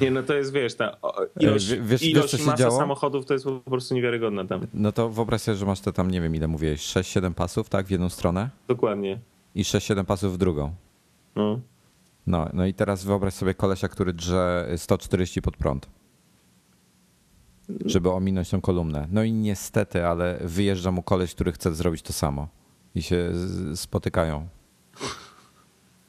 Nie, no to jest, wiesz, ta ilość, wiesz, ilość wiesz, masa działo? samochodów to jest po prostu niewiarygodna tam. No to wyobraź sobie, że masz te tam, nie wiem ile mówiłeś, 6-7 pasów, tak, w jedną stronę? Dokładnie. I 6-7 pasów w drugą. No. No, no i teraz wyobraź sobie kolesia, który drze 140 pod prąd żeby ominąć tą kolumnę. No i niestety, ale wyjeżdża mu koleś, który chce zrobić to samo i się spotykają.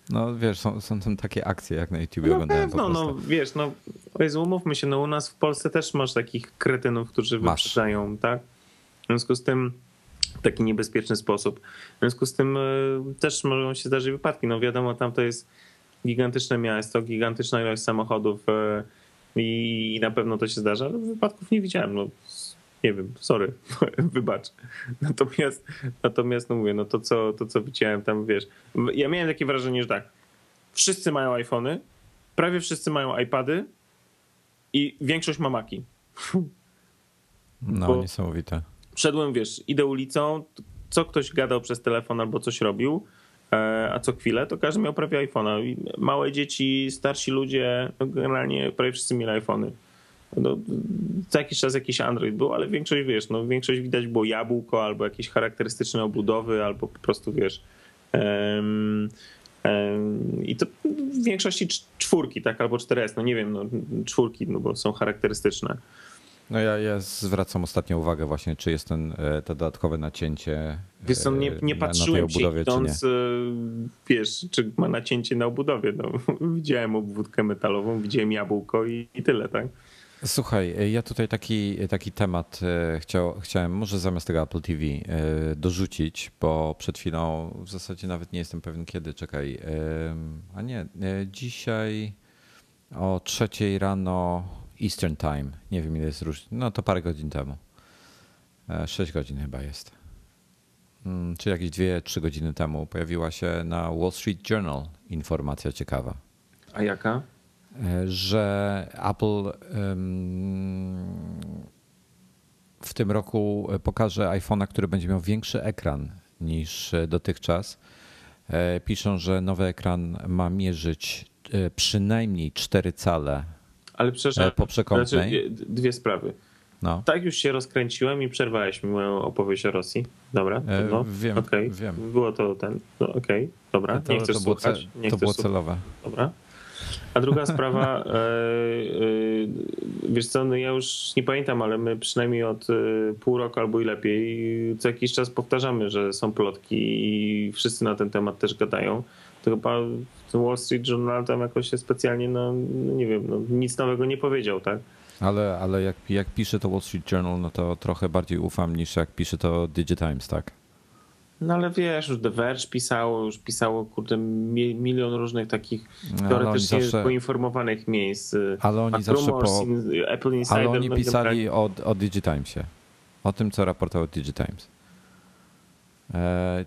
No wiesz, są, są tam takie akcje, jak na YouTube no oglądałem pewno, no wiesz, no Jezu, umówmy się, no u nas w Polsce też masz takich kretynów, którzy masz. wyprzedzają, tak? W związku z tym w taki niebezpieczny sposób. W związku z tym y, też mogą się zdarzyć wypadki. No wiadomo, tam to jest gigantyczne miasto, gigantyczna ilość samochodów, y, i na pewno to się zdarza, ale wypadków nie widziałem. No, nie wiem, sorry, [LAUGHS] wybacz. Natomiast, natomiast no mówię, no to co, to co widziałem tam, wiesz, ja miałem takie wrażenie, że tak, wszyscy mają iPhony, prawie wszyscy mają iPady i większość ma Maki. No, Bo niesamowite. Szedłem, wiesz, idę ulicą, co ktoś gadał przez telefon albo coś robił, a co chwilę to każdy miał prawie iPhone'a. Małe dzieci, starsi ludzie, no generalnie prawie wszyscy mieli iPhony. No, co jakiś czas jakiś Android był, ale większość, wiesz, no większość widać było jabłko albo jakieś charakterystyczne obudowy, albo po prostu, wiesz, um, i to w większości czwórki, tak, albo 4S, no nie wiem, no czwórki, no bo są charakterystyczne. No ja, ja zwracam ostatnio uwagę właśnie, czy jest ten, e, to dodatkowe nacięcie Wiesz co, nie, nie patrzyłem na, na idąc, czy nie. wiesz, czy ma nacięcie na obudowie. No, [LAUGHS] widziałem obwódkę metalową, widziałem jabłko i, i tyle, tak? Słuchaj, ja tutaj taki, taki temat e, chciał, chciałem może zamiast tego Apple TV e, dorzucić, bo przed chwilą w zasadzie nawet nie jestem pewien kiedy, czekaj. A nie, dzisiaj o trzeciej rano Eastern Time, nie wiem ile jest różnica, no to parę godzin temu. Sześć godzin chyba jest. Mm, czy jakieś dwie, trzy godziny temu pojawiła się na Wall Street Journal informacja ciekawa. A jaka? E, że Apple w tym roku pokaże iPhone'a, który będzie miał większy ekran niż dotychczas. E, piszą, że nowy ekran ma mierzyć e, przynajmniej 4 cale Ale przepraszam, po przekątnej. Znaczy, dwie sprawy. No. Tak już się rozkręciłem i przerwałeś mi moją opowieść o Rosji. Dobra, no. wiem, okay. wiem. Było to ten, no, okej, okay. dobra, to, nie chcesz to słuchać. Nie to było celowe. Dobra. A druga sprawa, e, e, wiesz co, no ja już nie pamiętam, ale my przynajmniej od e, pół roku albo i lepiej co jakiś czas powtarzamy, że są plotki i wszyscy na ten temat też gadają. To chyba Wall Street Journal tam jakoś się specjalnie, no, nie wiem, no, nic nowego nie powiedział, tak? Ale, ale jak, jak pisze to Wall Street Journal, no to trochę bardziej ufam niż jak pisze to Digitimes, tak? No ale wiesz, już The Verge pisało, już pisało kurde milion różnych takich teoretycznie zawsze, poinformowanych miejsc. Ale oni zawsze po... Apple Insider, ale oni pisali o, o Digitimesie. O tym, co raportował Digitimes. E,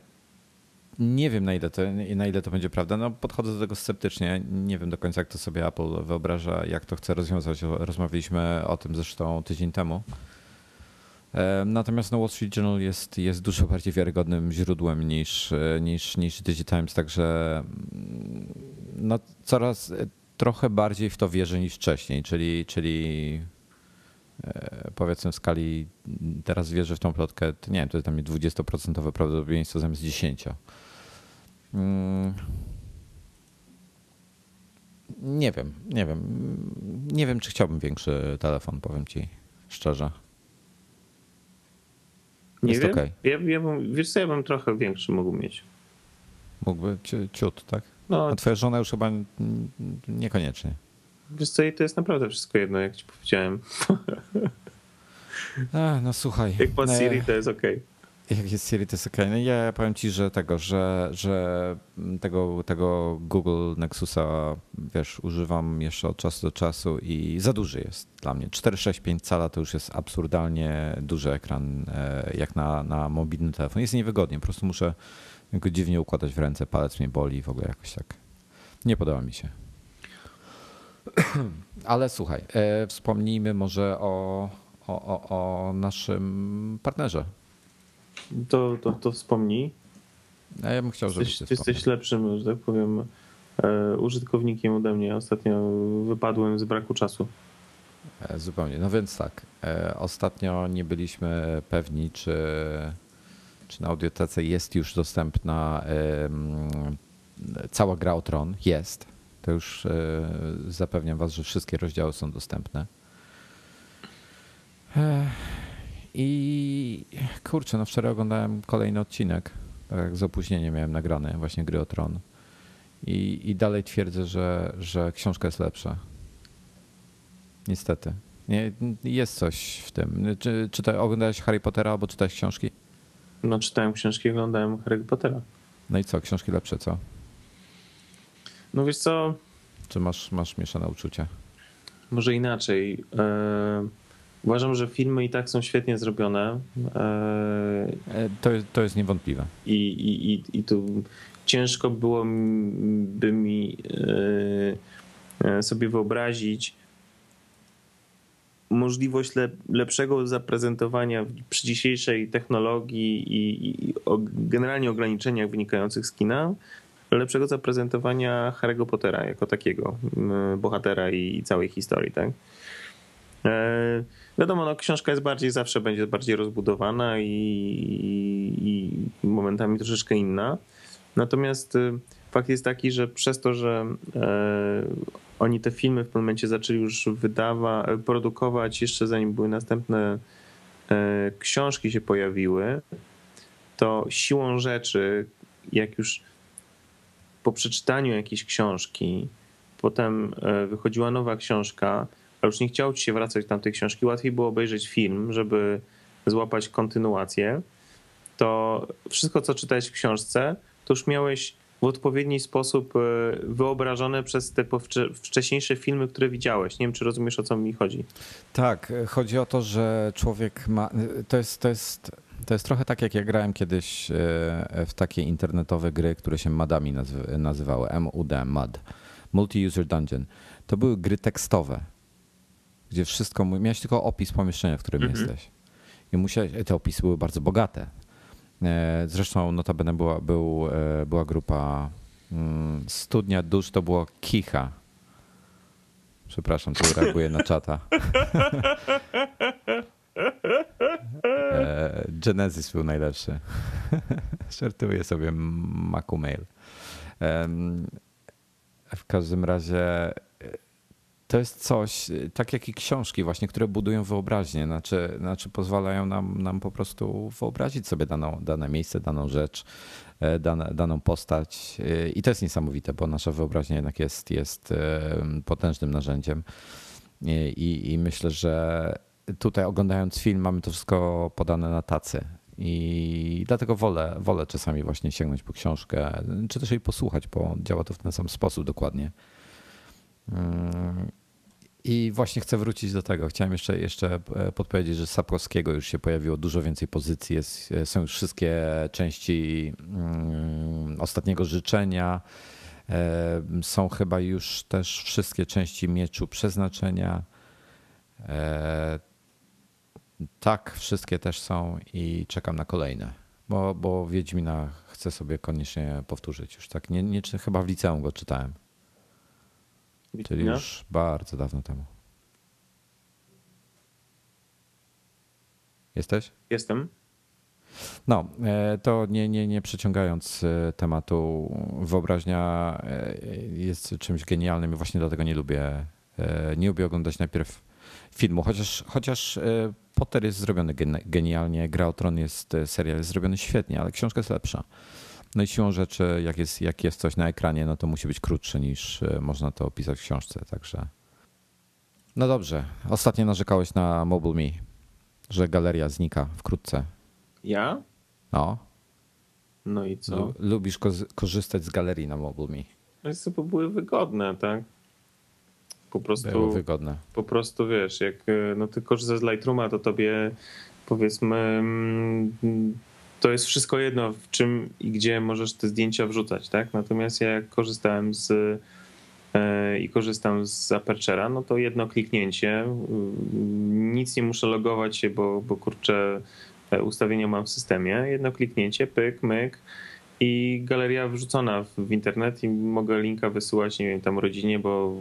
nie wiem na ile, to, na ile to będzie prawda. No, podchodzę do tego sceptycznie. Nie wiem do końca, jak to sobie Apple wyobraża, jak to chce rozwiązać. Rozmawialiśmy o tym zresztą tydzień temu. E, natomiast no, Wall Street Journal jest, jest dużo bardziej wiarygodnym źródłem niż, e, niż, niż Digitimes, także mm, no, coraz e, trochę bardziej w to wierzę niż wcześniej, czyli, czyli powiedzmy w skali teraz wierzę w tą plotkę, nie wiem, to jest mnie 20% prawdopodobieństwo zamiast 10%. Mm. Nie wiem, nie wiem. Nie wiem, czy chciałbym większy telefon, powiem ci szczerze. Nie jest wiem. Okay. Ja, ja bym, wiesz co, ja bym trochę większy mógł mieć. Mógłby ciut, tak? No, A twoja żona już chyba niekoniecznie. Wiesz co, i to jest naprawdę wszystko jedno, jak ci powiedziałem. [LAUGHS] A, no słuchaj. Jak po Siri, to jest okej. Okay. Jak jest Siri, to jest ok. No ja powiem ci, że tego, że, że tego, tego Google Nexusa, wiesz, używam jeszcze od czasu do czasu i za duży jest dla mnie. 4,65 cala to już jest absurdalnie duży ekran, e, jak na, na mobilny telefon. Jest niewygodnie, po prostu muszę go dziwnie układać w ręce, palec mnie boli w ogóle jakoś tak. Nie podoba mi się. [CLEARS THROAT] Ale słuchaj, e, wspomnijmy może o, o, o, o naszym partnerze to, to, to wspomnij. A ja bym chciał, żebyś jesteś, jesteś lepszym, że tak powiem, e, użytkownikiem ode mnie. Ostatnio wypadłem z braku czasu. E, zupełnie. No więc tak. E, ostatnio nie byliśmy pewni, czy, czy na audiotece jest już dostępna cała gra o Tron. Jest. To już zapewniam Was, że wszystkie rozdziały są dostępne. I kurczę, no wczoraj oglądałem kolejny odcinek. Tak jak z opóźnieniem miałem nagrany, właśnie gry o tron. I, i dalej twierdzę, że, że książka jest lepsza. Niestety. Nie, jest coś w tym. Czy, czy oglądałeś Harry Pottera albo czytałeś książki? No czytałem książki, oglądałem Harry Pottera. No i co, książki lepsze, co? No wiesz co? Czy masz, masz mieszane uczucia? Może inaczej. Yy Uważam, że filmy i tak są świetnie zrobione. E, e, to jest, to jest niewątpliwe. I, i, i, i tu ciężko byłoby mi e, sobie wyobrazić możliwość lepszego zaprezentowania przy dzisiejszej technologii i, i generalnie ograniczeniach wynikających z kina, lepszego zaprezentowania Harry'ego Pottera jako takiego bohatera i całej historii, tak? Wiadomo, no, książka jest bardziej, zawsze będzie bardziej rozbudowana i, i, i momentami troszeczkę inna. Natomiast y, fakt jest taki, że przez to, że e, oni te filmy w pewnym momencie zaczęli już wydawać, produkować jeszcze zanim były następne e, książki się pojawiły, to siłą rzeczy, jak już po przeczytaniu jakiejś książki, potem e, wychodziła nowa książka, ale już nie chciało ci się wracać do tamtej książki, łatwiej było obejrzeć film, żeby złapać kontynuację, to wszystko, co czytałeś w książce, to już miałeś w odpowiedni sposób e, wyobrażone przez te wcześniejsze filmy, które widziałeś. Nie wiem, czy rozumiesz, o co mi chodzi. Tak, chodzi o to, że człowiek ma. To jest, to jest, to jest trochę tak, jak ja grałem kiedyś e, w takie internetowe gry, które się MADami nazywały. MUD, MUD. Multi-User Dungeon. To były gry tekstowe, gdzie wszystko. Miałeś tylko opis pomieszczenia, w którym mhm. jesteś. I musiałeś, te opisy były bardzo bogate. E, zresztą notabene była, był, e, była grupa mm, Studnia Dusz, to było Kicha. Przepraszam, tu reaguję na czata. E, Genesis był najlepszy. [LAUGHS] Żartuję sobie Macu Mail. W każdym razie to jest coś, tak jak i książki właśnie, które budują wyobraźnię, znaczy, znaczy pozwalają nam, nam po prostu wyobrazić sobie daną, dane miejsce, daną rzecz, e, daną postać e, i to jest niesamowite, bo nasza wyobraźnia jednak jest, jest e, potężnym narzędziem I, i myślę, że tutaj oglądając film mamy to wszystko podane na tacy i dlatego wolę, wolę czasami właśnie sięgnąć po książkę, czy też jej posłuchać, bo działa to w ten sam sposób dokładnie. I właśnie chcę wrócić do tego. Chciałem jeszcze, jeszcze e, podpowiedzieć, że Sapkowskiego już się pojawiło dużo więcej pozycji. Jest, e, są już wszystkie części um, ostatniego życzenia. E, są chyba już też wszystkie części mieczu przeznaczenia. Tak, wszystkie też są i czekam na kolejne. Bo, bo Wiedźmina chcę sobie koniecznie powtórzyć. Już tak nie, nie chyba w liceum go czytałem. Czyli już bardzo dawno temu. Jesteś? Jestem. No, e, to nie, nie, nie przeciągając e, tematu, wyobraźnia e, jest czymś genialnym i właśnie dlatego nie lubię, nie lubię oglądać najpierw filmu, chociaż, chociaż Potter jest zrobiony genialnie, Gra o Tron jest, serial jest zrobiony świetnie, ale książka jest lepsza. No i siłą rzeczy, jak jest, jak jest coś na ekranie, no to musi być krótsze niż e, można to opisać w książce, także. No dobrze. Ostatnio narzekałeś na MobileMe, że galeria znika wkrótce. Ja? No. No i co? Lubisz ko korzystać z galerii na MobileMe. No i bo były wygodne, tak? Po prostu. Były wygodne. Po prostu wiesz, jak e, no ty korzystasz z Lightrooma, to tobie powiedzmy mm, to jest wszystko jedno, w czym i gdzie możesz te zdjęcia wrzucać, tak? Natomiast ja jak korzystałem z e, i korzystam z Aperture'a, no to jedno kliknięcie, nic nie muszę logować się, bo, bo kurczę e, ustawienia mam w systemie, jedno kliknięcie, pyk, myk i galeria wrzucona w internet i mogę linka wysyłać, nie wiem, tam rodzinie, bo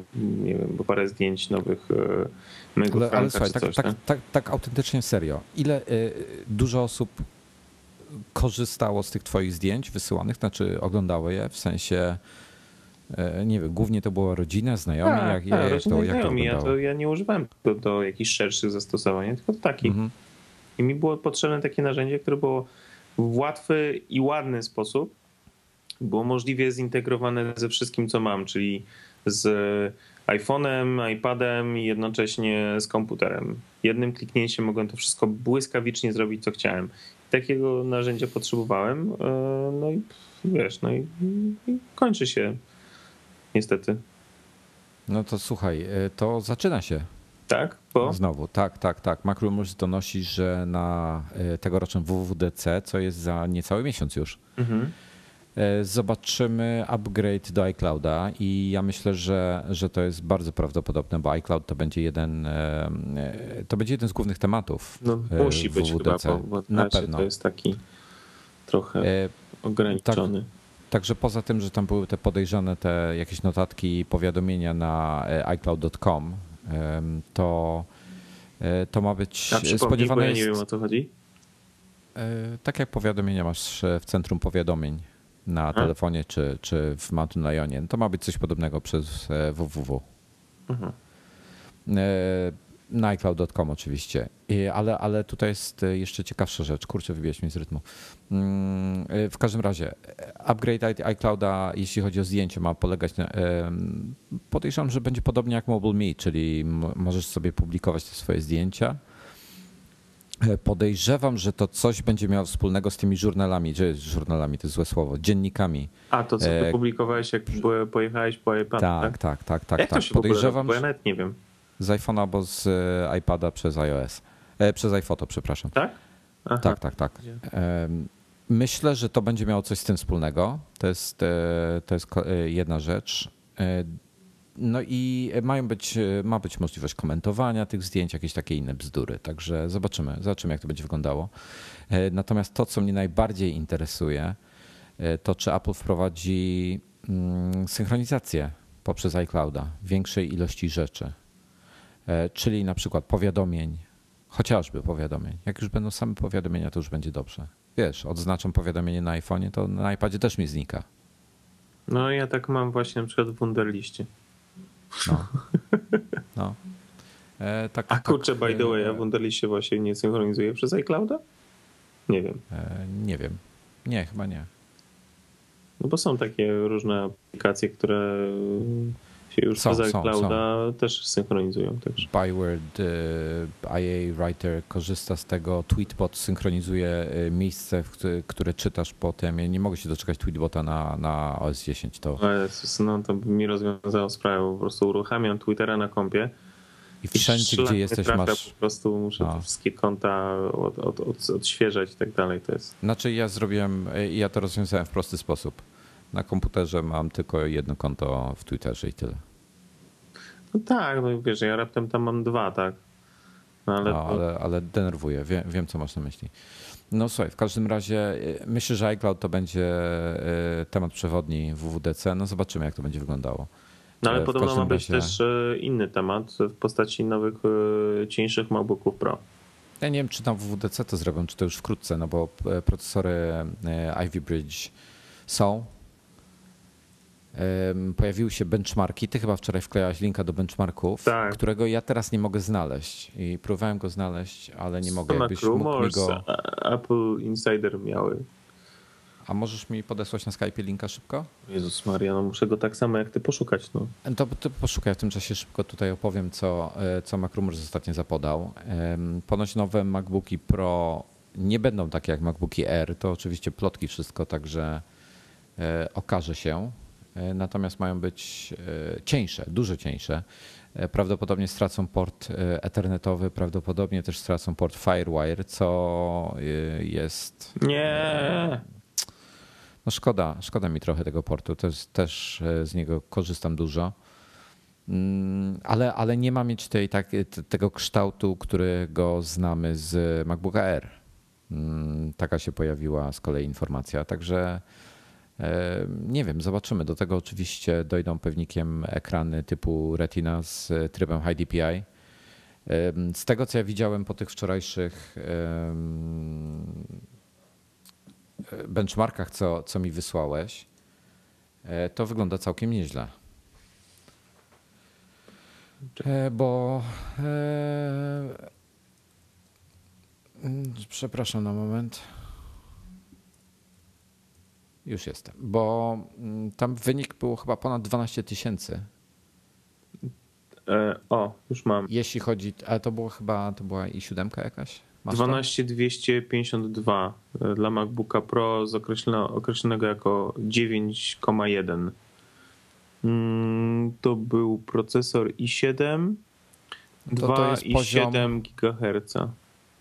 nie wiem, bo parę zdjęć nowych e, mego ale, ale słuchaj, tak, coś, tak, tak, tak, tak autentycznie serio. Ile y, dużo osób korzystało z tych twoich zdjęć wysyłanych, znaczy oglądało je, w sensie e, nie wiem, głównie to była rodzina, znajomi, tak, jak, tak, jak, to, jak to ja, to ja nie używałem do, do jakichś szerszych zastosowań, tylko do takich. Mhm. I mi było potrzebne takie narzędzie, które było w łatwy i ładny sposób było możliwie zintegrowane ze wszystkim, co mam, czyli z iPhone'em, iPadem i jednocześnie z komputerem. Jednym kliknięciem mogłem to wszystko błyskawicznie zrobić, co chciałem takiego narzędzia potrzebowałem. E, no i wiesz, no i, i kończy się niestety. No to słuchaj, e, to zaczyna się. Tak? Bo? Znowu, tak, tak, tak. MacRumors donosi, że na e, tegorocznym WWDC, co jest za niecały miesiąc już, mhm. E, zobaczymy upgrade do iClouda i ja myślę, że, że to jest bardzo prawdopodobne, bo iCloud to będzie jeden, e, e, to będzie jeden z głównych tematów. No, musi być chyba, bo, bo na pewno. to jest taki trochę ograniczony. Tak, także poza tym, że tam były te podejrzane te jakieś notatki, powiadomienia na iCloud.com, to, to ma być A spodziewane jest... ja nie wiem o co chodzi. Tak jak powiadomienia masz w centrum powiadomień na mhm. telefonie czy, czy w Mountain Lionie. To ma być coś podobnego przez www. E, mhm. E, Na iCloud.com oczywiście, ale, ale tutaj jest jeszcze ciekawsza rzecz. Kurczę, wybiłeś mnie z rytmu. Mm, w każdym razie, upgrade iClouda, jeśli chodzi o zdjęcie, ma polegać na. Podejrzewam, że będzie podobnie jak MobileMe, czyli możesz sobie publikować te swoje zdjęcia E, podejrzewam, że to coś będzie miało wspólnego z tymi żurnalami, że żurnalami to jest złe słowo, dziennikami. A to co ty e, publikowałeś, jak pojechałeś po iPad? Tak, tak, tak, tak. Jak tak. To się Podejrzewam, bo ja nawet nie wiem. Z iPhone'a albo z e, iPada przez iOS. E, przez iPhoto, przepraszam. Tak? Aha. Tak, tak, tak. Myślę, że to będzie miało coś z tym wspólnego. To jest, to jest jedna rzecz. No i mają być, ma być możliwość komentowania tych zdjęć, jakieś takie inne bzdury. Także zobaczymy, zobaczymy, jak to będzie wyglądało. E, natomiast to, co mnie najbardziej interesuje, e, to czy Apple wprowadzi mm, synchronizację poprzez iClouda większej ilości rzeczy. E, czyli na przykład powiadomień, chociażby powiadomień. Jak już będą same powiadomienia, to już będzie dobrze. Wiesz, odznaczam powiadomienie na iPhone'ie, to na iPadzie też mi znika. No ja tak mam właśnie na przykład w Wunderliście. No. [LAUGHS] no. E, tak, A tak, kurczę, by the way, a Wunderlist się właśnie nie synchronizuje przez iClouda? Nie wiem. E, nie wiem. Nie, chyba nie. No bo są takie różne aplikacje, które się już są, poza clouda też synchronizują. Także. Byword, e, IA Writer korzysta z tego, Tweetbot synchronizuje e, miejsce, które czytasz potem. Ja nie mogę się doczekać Tweetbota na, na OS 10. To... Jezus, no to by mi rozwiązało sprawę, po prostu uruchamiam Twittera na kompie i wszędzie, gdzie jesteś, masz. Po prostu muszę no. te wszystkie konta od, od, od, odświeżać i tak dalej. To jest. Znaczy, ja zrobiłem, e, ja to rozwiązałem w prosty sposób. Na komputerze mam tylko jedno konto w Twitterze i tyle. No tak, no wiesz, ja raptem tam mam dwa, tak? No, ale, no, ale, ale denerwuje, wiem, wiem co masz na myśli. No słuchaj, w każdym razie y, myślę, że iCloud to będzie y, temat przewodni WWDC. No zobaczymy, jak to będzie wyglądało. No ale w podobno ma być razie... też y, inny temat w postaci nowych, cieńszych MacBooków Pro. Ja nie wiem, czy tam WWDC to zrobią, czy to już wkrótce, no bo procesory Ivy Bridge są, pojawiły się benchmarki. Ty chyba wczoraj wklejałaś linka do benchmarków, tak. którego ja teraz nie mogę znaleźć. I próbowałem go znaleźć, ale nie mogę. Jakbyś mógł mi go... Apple Insider miały. A możesz mi podesłać na Skype linka szybko? Jezus Maria, no muszę go tak samo jak ty poszukać. No. To, to poszukaj, w tym czasie szybko tutaj opowiem, co, e, co MacRumors ostatnio zapodał. Ponoć nowe MacBooki Pro nie będą takie jak MacBooki Air, to oczywiście plotki wszystko, także e, okaże się. E, natomiast mają być e, cieńsze, dużo cieńsze. E, prawdopodobnie stracą port ethernetowy, prawdopodobnie też stracą port Firewire, co jest. Nie. No szkoda, szkoda mi trochę tego portu. Też, też z niego korzystam dużo. Mm, ale, ale nie ma mieć tej, tak, tego kształtu, którego znamy z MacBooka Air. Mm, taka się pojawiła z kolei informacja. Także nie wiem, zobaczymy. Do tego oczywiście dojdą pewnikiem ekrany typu Retina z trybem High DPI. Z tego, co ja widziałem po tych wczorajszych benchmarkach, co, co mi wysłałeś, e, to wygląda całkiem nieźle. E, bo. E, przepraszam na moment. Już jestem, bo mm, tam wynik był chyba ponad 12 tysięcy. E, o, już mam. Jeśli chodzi, ale to było chyba, to była i siódemka jakaś? 12252 e, dla MacBooka Pro z określonego jako 9,1. Mm, to był procesor i7, to 2,7 GHz.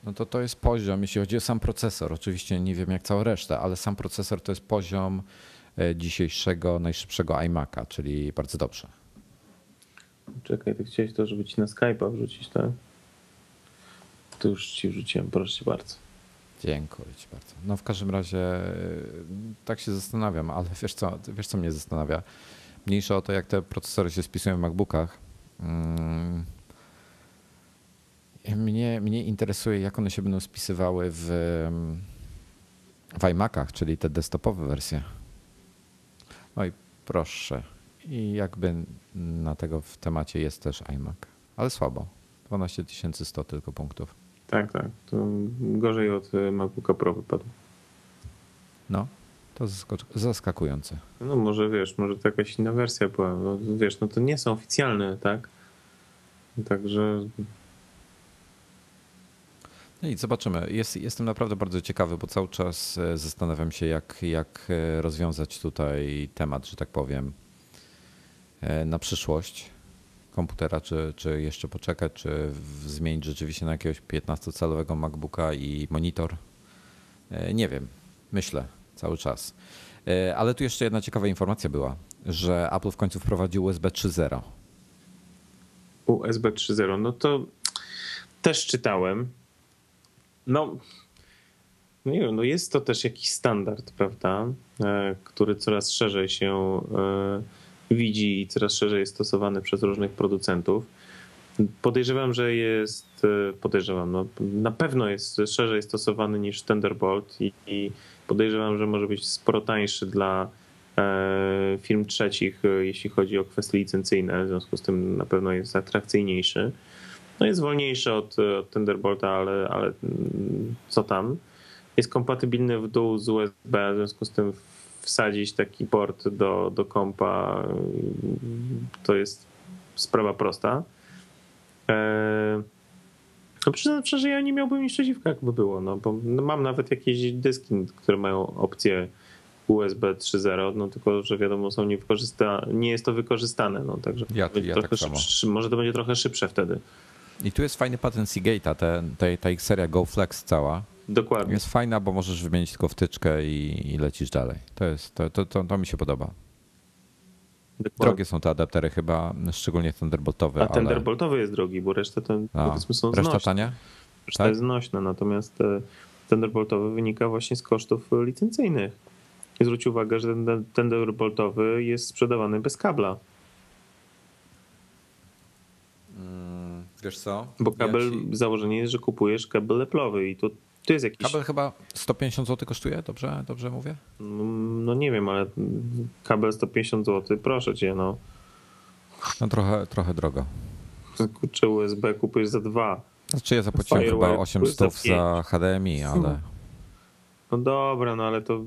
No to to jest poziom, jeśli chodzi o sam procesor. Oczywiście nie wiem jak cała reszta, ale sam procesor to jest poziom e, dzisiejszego najszybszego iMac'a, czyli bardzo dobrze. Czekaj, ty chciałeś to, żeby ci na Skype'a wrzucić, tak? To już ci wrzuciłem, proszę bardzo. Dziękuję ci bardzo. No w każdym razie e, tak się zastanawiam, ale wiesz co, wiesz co mnie zastanawia? Mniejsza o to, jak te procesory się spisują w MacBookach. Mnie, mnie interesuje, jak one się będą spisywały w, w iMacach, czyli te desktopowe wersje. Oj, proszę. I jakby na tego w temacie jest też iMac, ale słabo. 12 100 tylko punktów. Tak, tak. To gorzej od MacBooka Pro wypadło. No, to zaskakujące. No może wiesz, może to jakaś inna wersja była. No, wiesz, no to nie są oficjalne, tak? Także. No i zobaczymy. Jest, jestem naprawdę bardzo ciekawy, bo cały czas e, zastanawiam się, jak, jak e, rozwiązać tutaj temat, że tak powiem, e, na przyszłość komputera, czy, czy jeszcze poczekać, czy zmienić rzeczywiście na jakiegoś 15-calowego MacBooka i monitor. Nie wiem, myślę cały czas. Ale tu jeszcze jedna ciekawa informacja była, że Apple w końcu wprowadził USB 3.0. USB 3.0. No to też czytałem. No, no nie wiem, no jest to też jakiś standard, prawda, e, który coraz szerzej się e, widzi i coraz szerzej jest stosowany przez różnych producentów. Podejrzewam, że jest, e, podejrzewam, no, na pewno jest szerzej stosowany niż Thunderbolt i, i podejrzewam, że może być sporo tańszy dla firm trzecich, jeśli chodzi o kwestie licencyjne, w związku z tym na pewno jest atrakcyjniejszy. No jest wolniejszy od, od Thunderbolta, ale, ale mm, co tam. Jest kompatybilny w dół z USB, w związku z tym wsadzić taki port do, do kompa to jest sprawa prosta. E, no że ja nie miałbym nic przeciwko, jakby było, no bo mam nawet jakieś dyski, które mają opcję USB 3.0, no tylko, że wiadomo, są niewykorzysta, nie jest to wykorzystane, no także ja, ja tak może to będzie trochę szybsze wtedy. I tu jest fajny patent Seagate'a, ta, ta, ta ich seria GoFlex cała. Dokładnie. Jest fajna, bo możesz wymienić tylko wtyczkę i, i lecisz dalej. To, jest, to, to, to, to mi się podoba. Dokładnie. Drogie są te adaptery chyba, szczególnie Thunderboltowe. A ale... Thunderboltowy jest drogi, bo reszta to A, powiedzmy są Reszta znośne. tania? Reszta tak? jest znośna, natomiast e, Thunderboltowy wynika właśnie z kosztów licencyjnych. Zwróć uwagę, że ten Thunderboltowy jest sprzedawany bez kabla. Wiesz co? Bo kabel, ja ci... założenie jest, że kupujesz kabel leplowy i to, to jest jakiś... Kabel chyba 150 zł kosztuje, dobrze, dobrze mówię? No, no nie wiem, ale kabel 150 zł, proszę cię, no. No trochę, trochę drogo. Kurczę, USB kupujesz za dwa. Znaczy ja zapłaciłem chyba 800 za HDMI, ale... No dobra, no ale to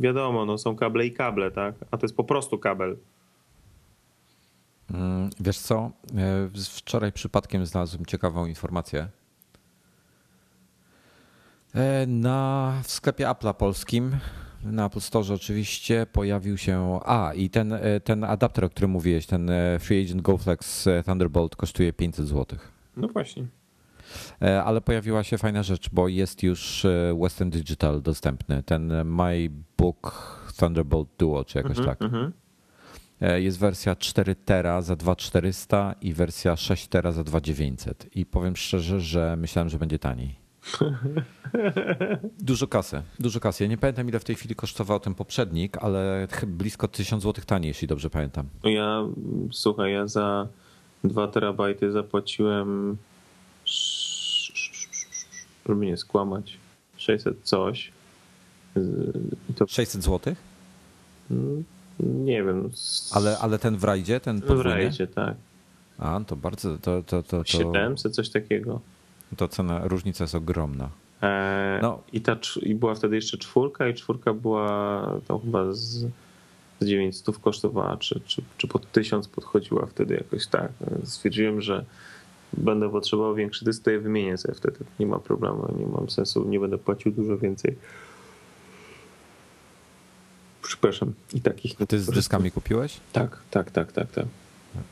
wiadomo, no są kable i kable, tak? A to jest po prostu kabel. Mm, wiesz co? E, wczoraj przypadkiem znalazłem ciekawą informację. E, na, w sklepie Apple'a polskim, na Apple Store oczywiście pojawił się. A, i ten, e, ten adapter, o którym mówiłeś, ten Free Agent GoFlex Thunderbolt kosztuje 500 zł. No właśnie. Ale pojawiła się fajna rzecz, bo jest już Western Digital dostępny. Ten My Book Thunderbolt Duo, czy jakoś mm -hmm, tak. Mm -hmm. Jest wersja 4 tera za 2400 i wersja 6 tera za 2900. I powiem szczerze, że myślałem, że będzie taniej. [LAUGHS] Dużo kasy, dużo kasy. Ja nie pamiętam ile w tej chwili kosztował ten poprzednik, ale blisko 1000 zł taniej, jeśli dobrze pamiętam. Ja, słuchaj, ja za 2 terabajty zapłaciłem żeby nie skłamać, 600 coś. To... 600 zł? Nie wiem. Ale, ale ten w rajdzie? Ten w rajdzie, tak. A, to bardzo... To, to, to, to... 700, coś takiego. To cena, różnica jest ogromna. Eee, no. i, ta, I była wtedy jeszcze czwórka i czwórka była tam chyba z, z 900 kosztowała, czy, czy, czy pod 1000 podchodziła wtedy jakoś tak. Stwierdziłem, że będę potrzebował większy dysk, to je wymienię sobie wtedy. Nie ma problemu, nie mam sensu, nie będę płacił dużo więcej. Przepraszam, i takich. Ty z dyskami kupiłeś? Tak, tak, tak, tak, tak.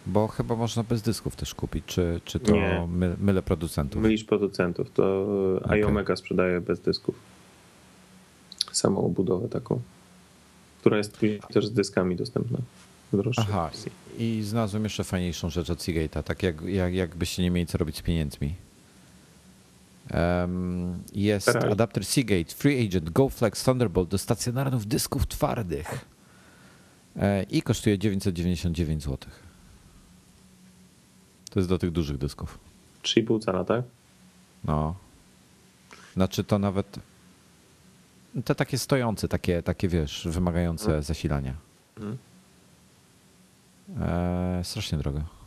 Bo chyba można bez dysków też kupić, czy, czy to nie. My, mylę producentów? Mylisz producentów, to okay. iOmega sprzedaje bez dysków. Samą obudowę taką, która jest później też z dyskami dostępna. Aha, i znalazłem jeszcze fajniejszą rzecz od Seagate'a, tak jak, jak, jakbyście nie mieli co robić z pieniędzmi. Jest adapter Seagate Free Agent GoFlex Thunderbolt do stacjonarnych dysków twardych e, i kosztuje 999 zł. To jest do tych dużych dysków. 3,5 cala, tak? No. Znaczy to nawet te takie stojące, takie, takie wiesz, wymagające hmm. zasilania. Hmm. Eee, strasznie drogo.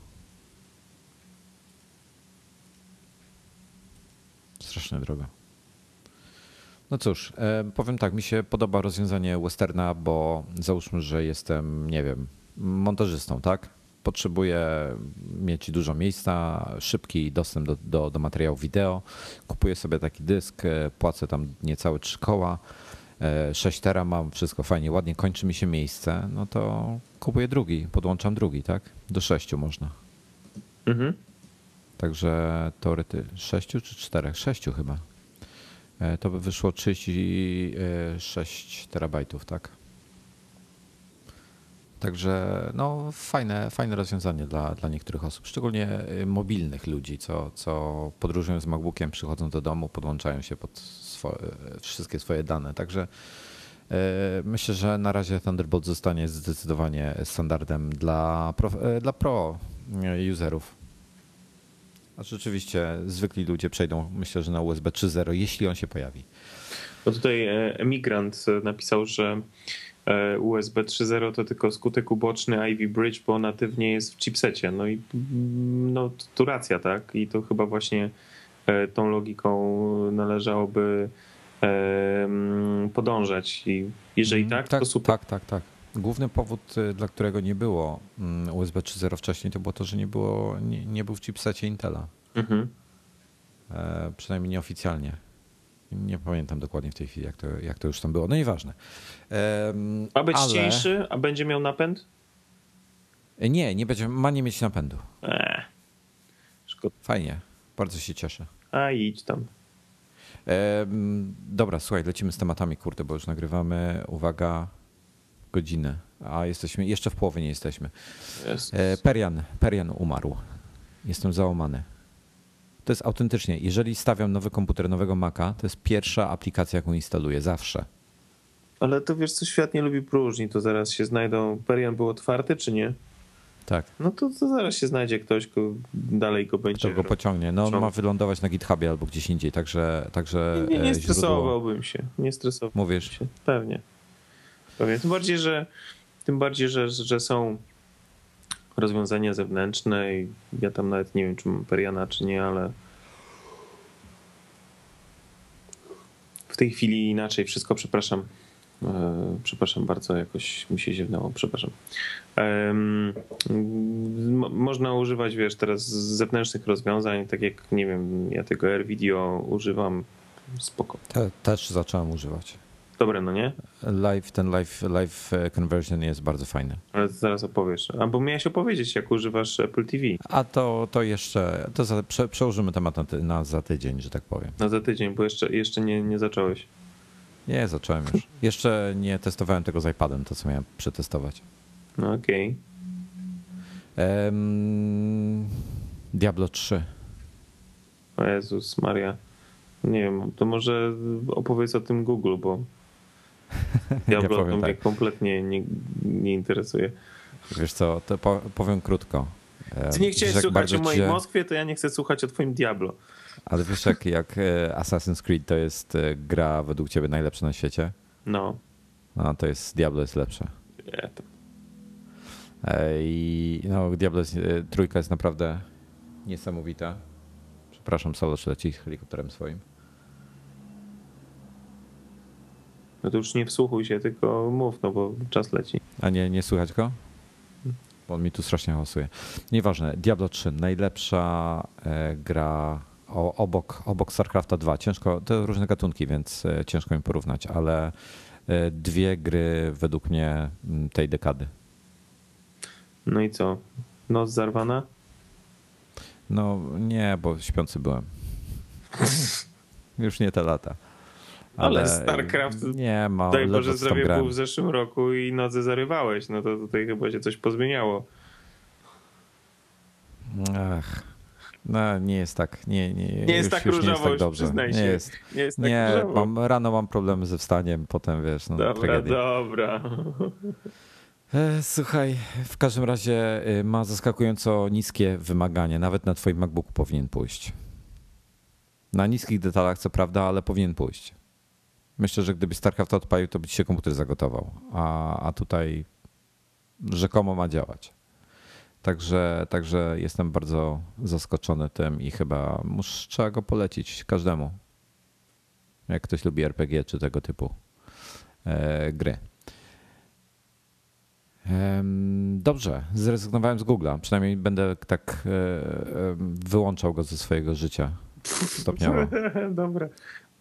Strasznie drogo. No cóż, e, powiem tak, mi się podoba rozwiązanie Westerna, bo załóżmy, że jestem, nie wiem, montażystą, tak? Potrzebuję mieć dużo miejsca, szybki dostęp do, do, do materiału wideo. Kupuję sobie taki dysk, e, płacę tam niecałe trzy koła, 6 tera mam, wszystko fajnie, ładnie, kończy mi się miejsce, no to kupuję drugi, podłączam drugi, tak? Do sześciu można. Mhm. Także teorety sześciu czy czterech? Sześciu chyba. E, to by wyszło 36 terabajtów, tak? Także no, fajne, fajne rozwiązanie dla, dla niektórych osób, szczególnie e, mobilnych ludzi, co, co podróżują z MacBookiem, przychodzą do domu, podłączają się pod swoje, wszystkie swoje dane. Także e, myślę, że na razie Thunderbolt zostanie zdecydowanie standardem dla pro, dla pro userów. A rzeczywiście zwykli ludzie przejdą, myślę, że na USB 3.0, jeśli on się pojawi. Bo tutaj e, emigrant napisał, że e, USB 3.0 to tylko skutek uboczny Ivy Bridge, bo natywnie jest w chipsecie. No i mm, no, to racja, tak? I to chyba właśnie e, tą logiką należałoby mm, podążać. I jeżeli tak, tak to super. Tak, tak, tak. Główny powód, y, dla którego nie było mm, USB 3.0 wcześniej, to było to, że nie, było, nie, nie był w chipsecie Intela. Mhm. E, przynajmniej nieoficjalnie. Nie pamiętam dokładnie w tej chwili, jak to, jak to już tam było. No nieważne. E, ma być ale... cieńszy, a będzie miał napęd? E, nie, nie będzie, ma nie mieć napędu. Eee, szkoda. Fajnie, bardzo się cieszę. A idź tam. E, dobra, słuchaj, lecimy z tematami, kurde, bo już nagrywamy. Uwaga, godzinę, a jesteśmy, jeszcze w połowie nie jesteśmy. Jest. Perian, Perian umarł. Jestem załamany. To jest autentycznie, jeżeli stawiam nowy komputer, nowego Maca, to jest pierwsza aplikacja, jaką instaluję, zawsze. Ale to wiesz co, świat nie lubi próżni, to zaraz się znajdą. Perian był otwarty, czy nie? Tak. No to, to zaraz się znajdzie ktoś, kto dalej go będzie. Kto go pociągnie. No on ma wylądować na GitHubie albo gdzieś indziej, także. także nie, nie, nie stresowałbym źródło... się. Nie stresowałbym Mówisz? się. Pewnie. Pewnie. Tym bardziej, że, tym bardziej, że, że są rozwiązania zewnętrzne i ja tam nawet nie wiem, czy mam Periana, czy nie, ale w tej chwili inaczej wszystko, przepraszam. E, przepraszam bardzo, jakoś mi się ziewnało, przepraszam. można używać, wiesz, teraz zewnętrznych rozwiązań, tak jak, nie wiem, ja tego AirVideo używam, spoko. Te, też zacząłem używać dobre, no nie? Live, ten live, live e, conversion jest bardzo fajny. Ale zaraz opowiesz. Albo miałeś opowiedzieć, jak używasz Apple TV. A to, to jeszcze, to za, prze, przełożymy temat na, ty, na, za tydzień, że tak powiem. Na za tydzień, bo jeszcze, jeszcze nie, nie zacząłeś. Nie, zacząłem już. Jeszcze nie testowałem tego z iPadem, to co miałem przetestować. No okej. Okay. Um, Diablo 3. O Jezus Maria. Nie wiem, to może opowiedz o tym Google, bo Diablo [LAUGHS] ja mnie tak. kompletnie nie, nie interesuje. Wiesz co, to powiem krótko. Ty nie chciałeś słuchać o mojej cię... Moskwie, to ja nie chcę słuchać o twoim Diablo. Ale wiesz, jak, jak e, Assassin's Creed to jest e, gra według ciebie najlepsza na świecie? No. No to jest Diablo jest lepsze. Yeah. I no, Diablo jest, e, trójka jest naprawdę niesamowita. Przepraszam, solo leci helikopterem swoim. No to już nie wsłuchuj się, tylko mów, no bo czas leci. A nie, nie słychać go? Bo on mi tu strasznie hałasuje. Nieważne. Diablo 3, najlepsza e, gra obok, obok StarCrafta 2. Ciężko, to różne gatunki, więc e, ciężko mi porównać, ale e, dwie gry według mnie tej dekady. No i co? Noc zarwana? No nie, bo śpiący byłem. [LAUGHS] Już nie te lata. Ale, ale StarCraft, nie ma. Daj Boże zdrowie był w zeszłym roku i nocy zarywałeś. No to tutaj chyba się coś pozmieniało. Ach. No, nie jest tak. Nie, nie, nie jest tak różowo, nie jest tak dobrze. Nie jest, nie jest tak nie, mam, rano mam problemy ze wstaniem, potem wiesz, no Dobra, tragedia. dobra. E, słuchaj, w każdym razie y, ma zaskakująco niskie wymagania. Nawet na twoim MacBooku powinien pójść. Na niskich detalach, co prawda, ale powinien pójść. Myślę, że gdyby StarCraft odpalił, to by ci się komputer zagotował. A, a tutaj rzekomo ma działać. Także, także jestem bardzo zaskoczony tym i chyba muszę, trzeba go polecić każdemu. jak ktoś lubi RPG czy tego typu e, gry. Dobrze, zrezygnowałem z Google'a. Przynajmniej będę tak e, wyłączał go ze swojego życia [LAUGHS] stopniowo. Dobra,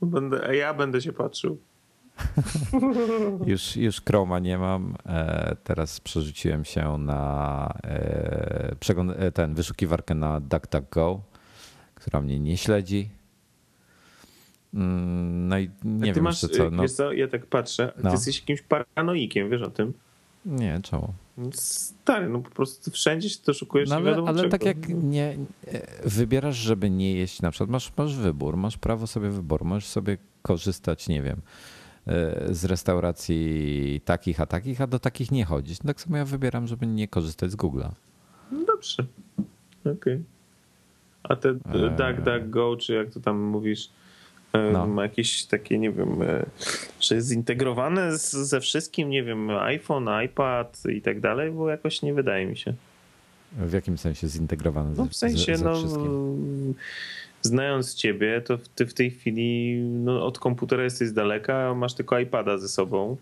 będę, ja będę się patrzył. [LAUGHS] już, już Chroma nie mam. E, teraz przerzuciłem się na ten wyszukiwarkę na DuckDuckGo, która mnie nie śledzi. Mm, no i nie ty wiem masz, co. No. Wiesz co, ja tak patrzę, ty no. jesteś jakimś paranoikiem, wiesz o tym? Nie, czemu? Stary, no po prostu wszędzie się to szukujesz no, ale, ale tak jak nie e, wybierasz, żeby nie jeść na przykład, masz, masz wybór, masz prawo sobie wyboru, możesz sobie korzystać, nie wiem, e, z restauracji takich, a takich, a do takich nie chodzić. No tak samo ja wybieram, żeby nie korzystać z Google'a. No dobrze, okej. Okay. A te eee... Go, czy jak to tam mówisz, no. Ma jakieś takie, nie wiem, e, że jest zintegrowane z, ze wszystkim, nie wiem, iPhone, iPad i tak dalej, bo jakoś nie wydaje mi się. W jakim sensie zintegrowane? No w sensie, ze, ze no, znając ciebie, to ty w tej chwili no, od komputera jesteś z daleka, masz tylko iPada ze sobą.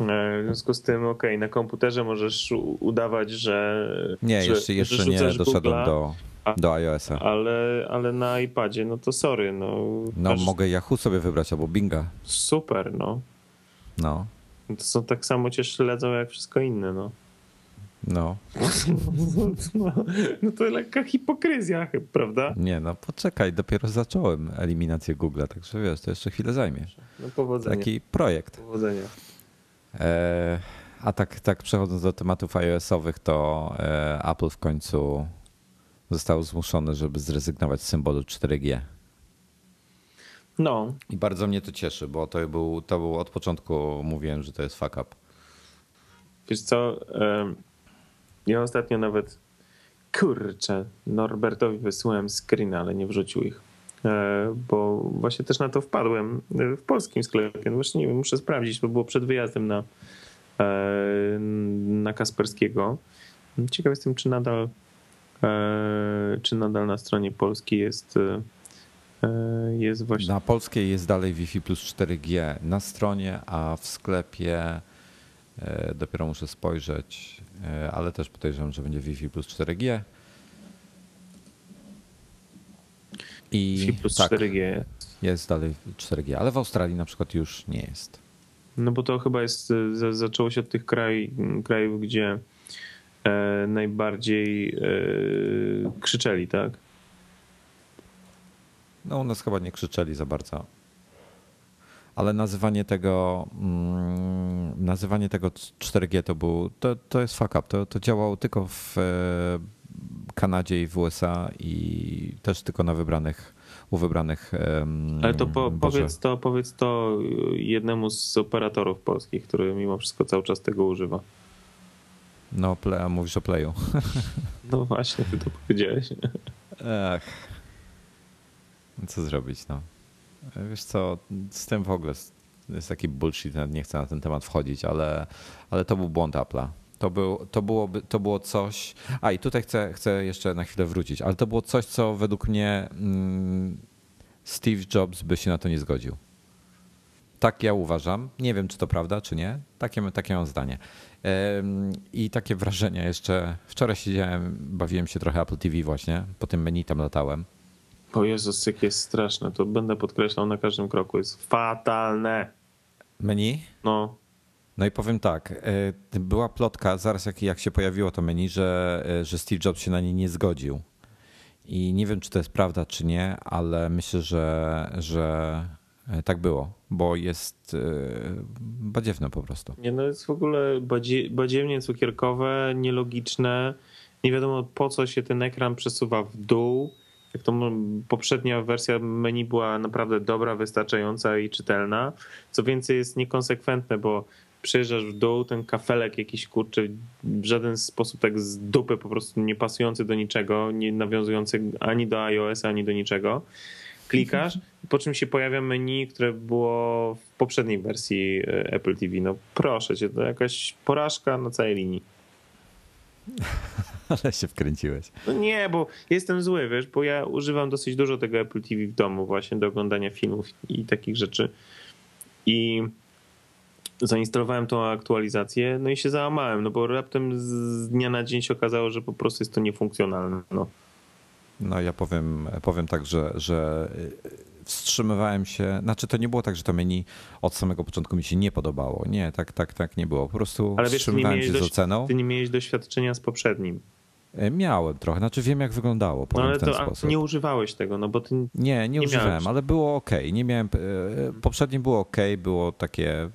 E, w związku z tym, okej, okay, na komputerze możesz udawać, że. Nie, że, jeszcze, jeszcze nie doszedłem do, do iOS-a. Ale, ale na iPadzie, no to sorry. No, no mogę Yahoo sobie wybrać albo Binga. Super, no. No. To są tak samo cię śledzą jak wszystko inne, no. No. no. [LAUGHS] no. to lekka hipokryzja, prawda? Nie, no poczekaj, dopiero zacząłem eliminację Google'a, także wiesz, to jeszcze chwilę zajmie. No powodzenia. Taki projekt. Powodzenia. E, a tak, tak przechodząc do tematów iOS-owych, to e, Apple w końcu został zmuszony, żeby zrezygnować z symbolu 4G. No. I bardzo mnie to cieszy, bo to był, to był od początku mówiłem, że to jest fuck up. Wiesz co, ja ostatnio nawet kurczę, Norbertowi wysyłałem screen, ale nie wrzucił ich. E, bo właśnie też na to wpadłem w polskim sklepie. No właśnie nie wiem, muszę sprawdzić, bo było przed wyjazdem na, e, na Kasperskiego. Ciekaw jestem, czy nadal E, czy nadal na stronie polskiej jest e, jest właśnie. Na polskiej jest dalej Wi-Fi plus 4G na stronie, a w sklepie e, dopiero muszę spojrzeć, ale też podejrzewam, że będzie Wi-Fi plus 4G. I Wi-Fi plus tak, 4G. Jest dalej 4G, ale w Australii na przykład już nie jest. No bo to chyba jest, zaczęło się od tych kraj, krajów, gdzie E, najbardziej e, krzyczeli, tak? No u nas chyba nie krzyczeli za bardzo. Ale nazywanie tego mm, nazywanie tego 4G to był to, to jest fuck up. To, to działało tylko w e, Kanadzie i w USA i też tylko na wybranych u wybranych. Ale to po, powiedz to powiedz to jednemu z operatorów polskich, który mimo wszystko cały czas tego używa. No, play, a mówisz o playu. No właśnie, ty to powiedziałeś. Ach. Co zrobić, no. Wiesz co, z tym w ogóle jest taki bullshit, nie chcę na ten temat wchodzić, ale, ale to był błąd Apple'a. To, był, to, byłoby, to było coś. A i tutaj chcę, chcę jeszcze na chwilę wrócić, ale to było coś, co według mnie mm, Steve Jobs by się na to nie zgodził. Tak ja uważam. Nie wiem, czy to prawda, czy nie. Takie, takie mam zdanie. I takie wrażenia jeszcze. Wczoraj siedziałem, bawiłem się trochę Apple TV właśnie, po tym menu tam latałem. O Jezus, jakie jest straszne. To będę podkreślał na każdym kroku. Jest fatalne. Menu? No. No i powiem tak, e, była plotka zaraz jak, jak się pojawiło to menu, że, e, że Steve Jobs się na nie nie zgodził. I nie wiem, czy to jest prawda, czy nie, ale myślę, że, że tak było, bo jest e, badziewne po prostu. Nie, no jest w ogóle badzie, badziewnie cukierkowe, nielogiczne. Nie wiadomo po co się ten ekran przesuwa w dół. Jak to poprzednia wersja menu była naprawdę dobra, wystarczająca i czytelna. Co więcej, jest niekonsekwentne, bo przejeżdżasz w dół, ten kafelek jakiś kurczy w żaden sposób tak z dupy po prostu nie pasujący do niczego, nie nawiązujący ani do iOS, ani do niczego klikasz, po czym się pojawia menu, które było w poprzedniej wersji e, Apple TV. No proszę cię, to jakaś porażka na całej linii. [LAUGHS] Ale się wkręciłeś. No nie, bo jestem zły, wiesz, bo ja używam dosyć dużo tego Apple TV w domu właśnie do oglądania filmów i takich rzeczy. I zainstalowałem tą aktualizację, no i się załamałem, no bo raptem z dnia na dzień się okazało, że po prostu jest to niefunkcjonalne. No, no ja powiem, powiem tak, że, że wstrzymywałem się, znaczy to nie było tak, że to menu od samego początku mi się nie podobało. Nie, tak, tak, tak nie było. Po prostu Ale wiesz, wstrzymywałem się z oceną. Ty nie miałeś doświadczenia z poprzednim. E, miałem trochę, znaczy wiem jak wyglądało, powiem no ale w ten to, sposób. nie używałeś tego, no bo ty Nie, nie, nie używałem, miałeś. ale było ok. Nie miałem, e, poprzednie było ok, było takie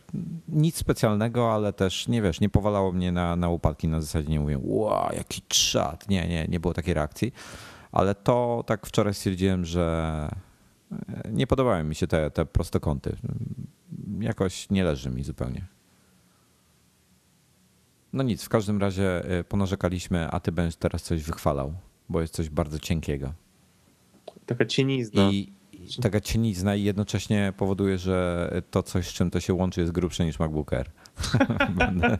nic specjalnego, ale też nie wiesz, nie powalało mnie na, na upadki na zasadzie nie mówię, wow, jaki czad. Nie, nie, nie było takiej reakcji. Ale to tak wczoraj stwierdziłem, że nie podobały mi się te, te prostokąty. Jakoś nie leży mi zupełnie. No nic, w każdym razie y, ponarzekaliśmy, a ty będziesz teraz coś wychwalał, bo jest coś bardzo cienkiego. Taka cienizna. I taka cienizna i jednocześnie powoduje, że to coś, z czym to się łączy, jest grubsze niż MacBook Air. [LAUGHS] będę,